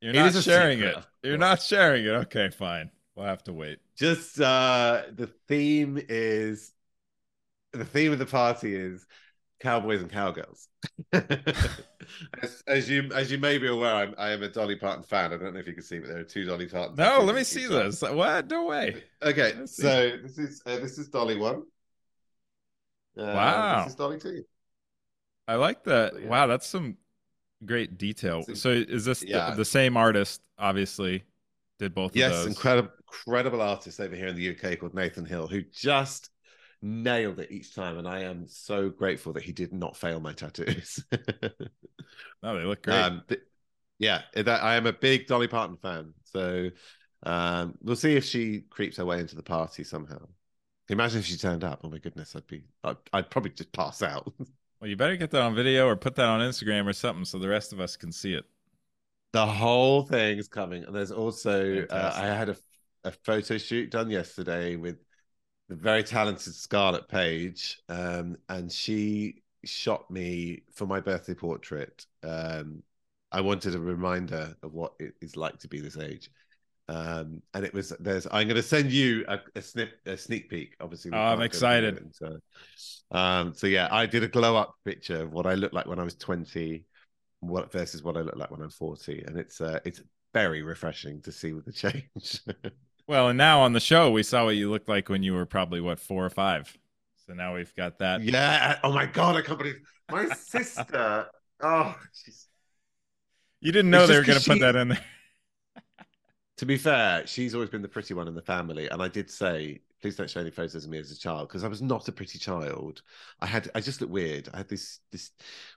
You're It not sharing secret, it. You're not sharing it. Okay, fine. We'll have to wait. just uh the theme is the theme of the party is cowboys and cowgirls as, as you as you may be aware I'm, i am a dolly parton fan i don't know if you can see but there are two dolly parton No, let me see arm. this. What? No way. okay so this is uh, this is dolly one Uh, Wow. this is dolly two I like that. yeah. Wow, that's some great detail. So- So, is this the- Yeah. the, same artist? Obviously, did both yes of those. incredible incredible artist over here in the uk called nathan hill who just nailed it each time and i am so grateful that he did not fail my tattoos No, they look great. Um, th- yeah, that I am a big Dolly Parton fan. So um, we'll see if she creeps her way into the party somehow. Imagine if she turned up. Oh my goodness, I'd be, I'd, I'd probably just pass out. well, you better get that on video or put that on Instagram or something so the rest of us can see it. the whole thing is coming, and there's also, uh, I had a, a photo shoot done yesterday with the very talented Scarlet Page, um, and she shot me for my birthday portrait. Um, I wanted a reminder of what it is like to be this age. Um, and it was there's I'm going to send you a, a snip a sneak peek. Obviously, Oh, I'm excited. it, So, um, so yeah, I did a glow up picture of what I looked like when I was 20, what versus what I look like when I'm 40, and it's uh, it's very refreshing to see with the change. Well, and now on the show, we saw what you looked like when you were probably what four or five. So now we've got that. yeah. Oh my god, I can't believe my sister. Oh, she's You didn't know It's they were going to put that in there. To be fair, she's always been the pretty one in the family, and I did say, please don't show any photos of me as a child because I was not a pretty child. I had, I just looked weird. I had this, this,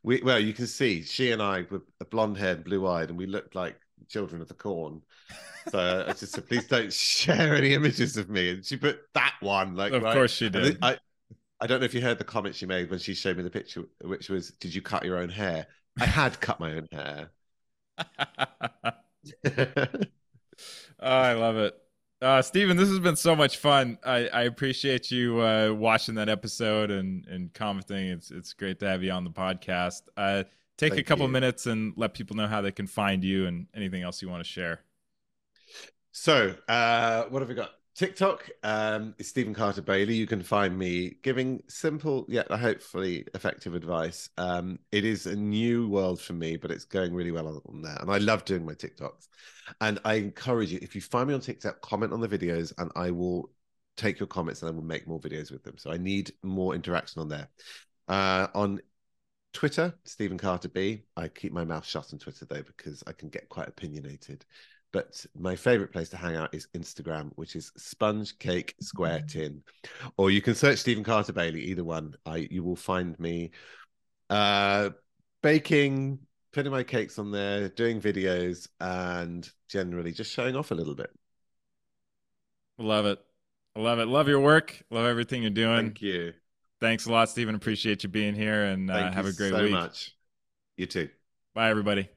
we, well, you can see she and I were blonde haired, blue eyed, and we looked like children of the corn. So I just said, please don't share any images of me. And she put that one, like, Of right? course she did. I, I don't know if you heard the comment she made when she showed me the picture, which was, "Did you cut your own hair?" I had cut my own hair. Oh, I love it. Uh, Steven, this has been so much fun. I, I appreciate you uh, watching that episode and, and commenting. It's it's great to have you on the podcast. Uh, take a couple you. minutes and let people know how they can find you and anything else you want to share. So, uh, what have we got? TikTok um, is Steven Carter-Bailey. You can find me giving simple yet hopefully effective advice. Um, it is a new world for me, but it's going really well on, on there. And I love doing my TikToks. And I encourage you, if you find me on TikTok, comment on the videos and I will take your comments and I will make more videos with them. So I need more interaction on there. Uh, on Twitter, Steven Carter B. I keep my mouth shut on Twitter though, because I can get quite opinionated. but my favorite place to hang out is Instagram, which is Sponge Cake Square Tin, or you can search Steven Carter-Bailey. Either one, I you will find me uh, baking, putting my cakes on there, doing videos, and generally just showing off a little bit. Love it. Love it. Love your work. Love everything you're doing. Thank you. Thanks a lot, Steven. Appreciate you being here and uh, have a great so week. much. You too. Bye, everybody.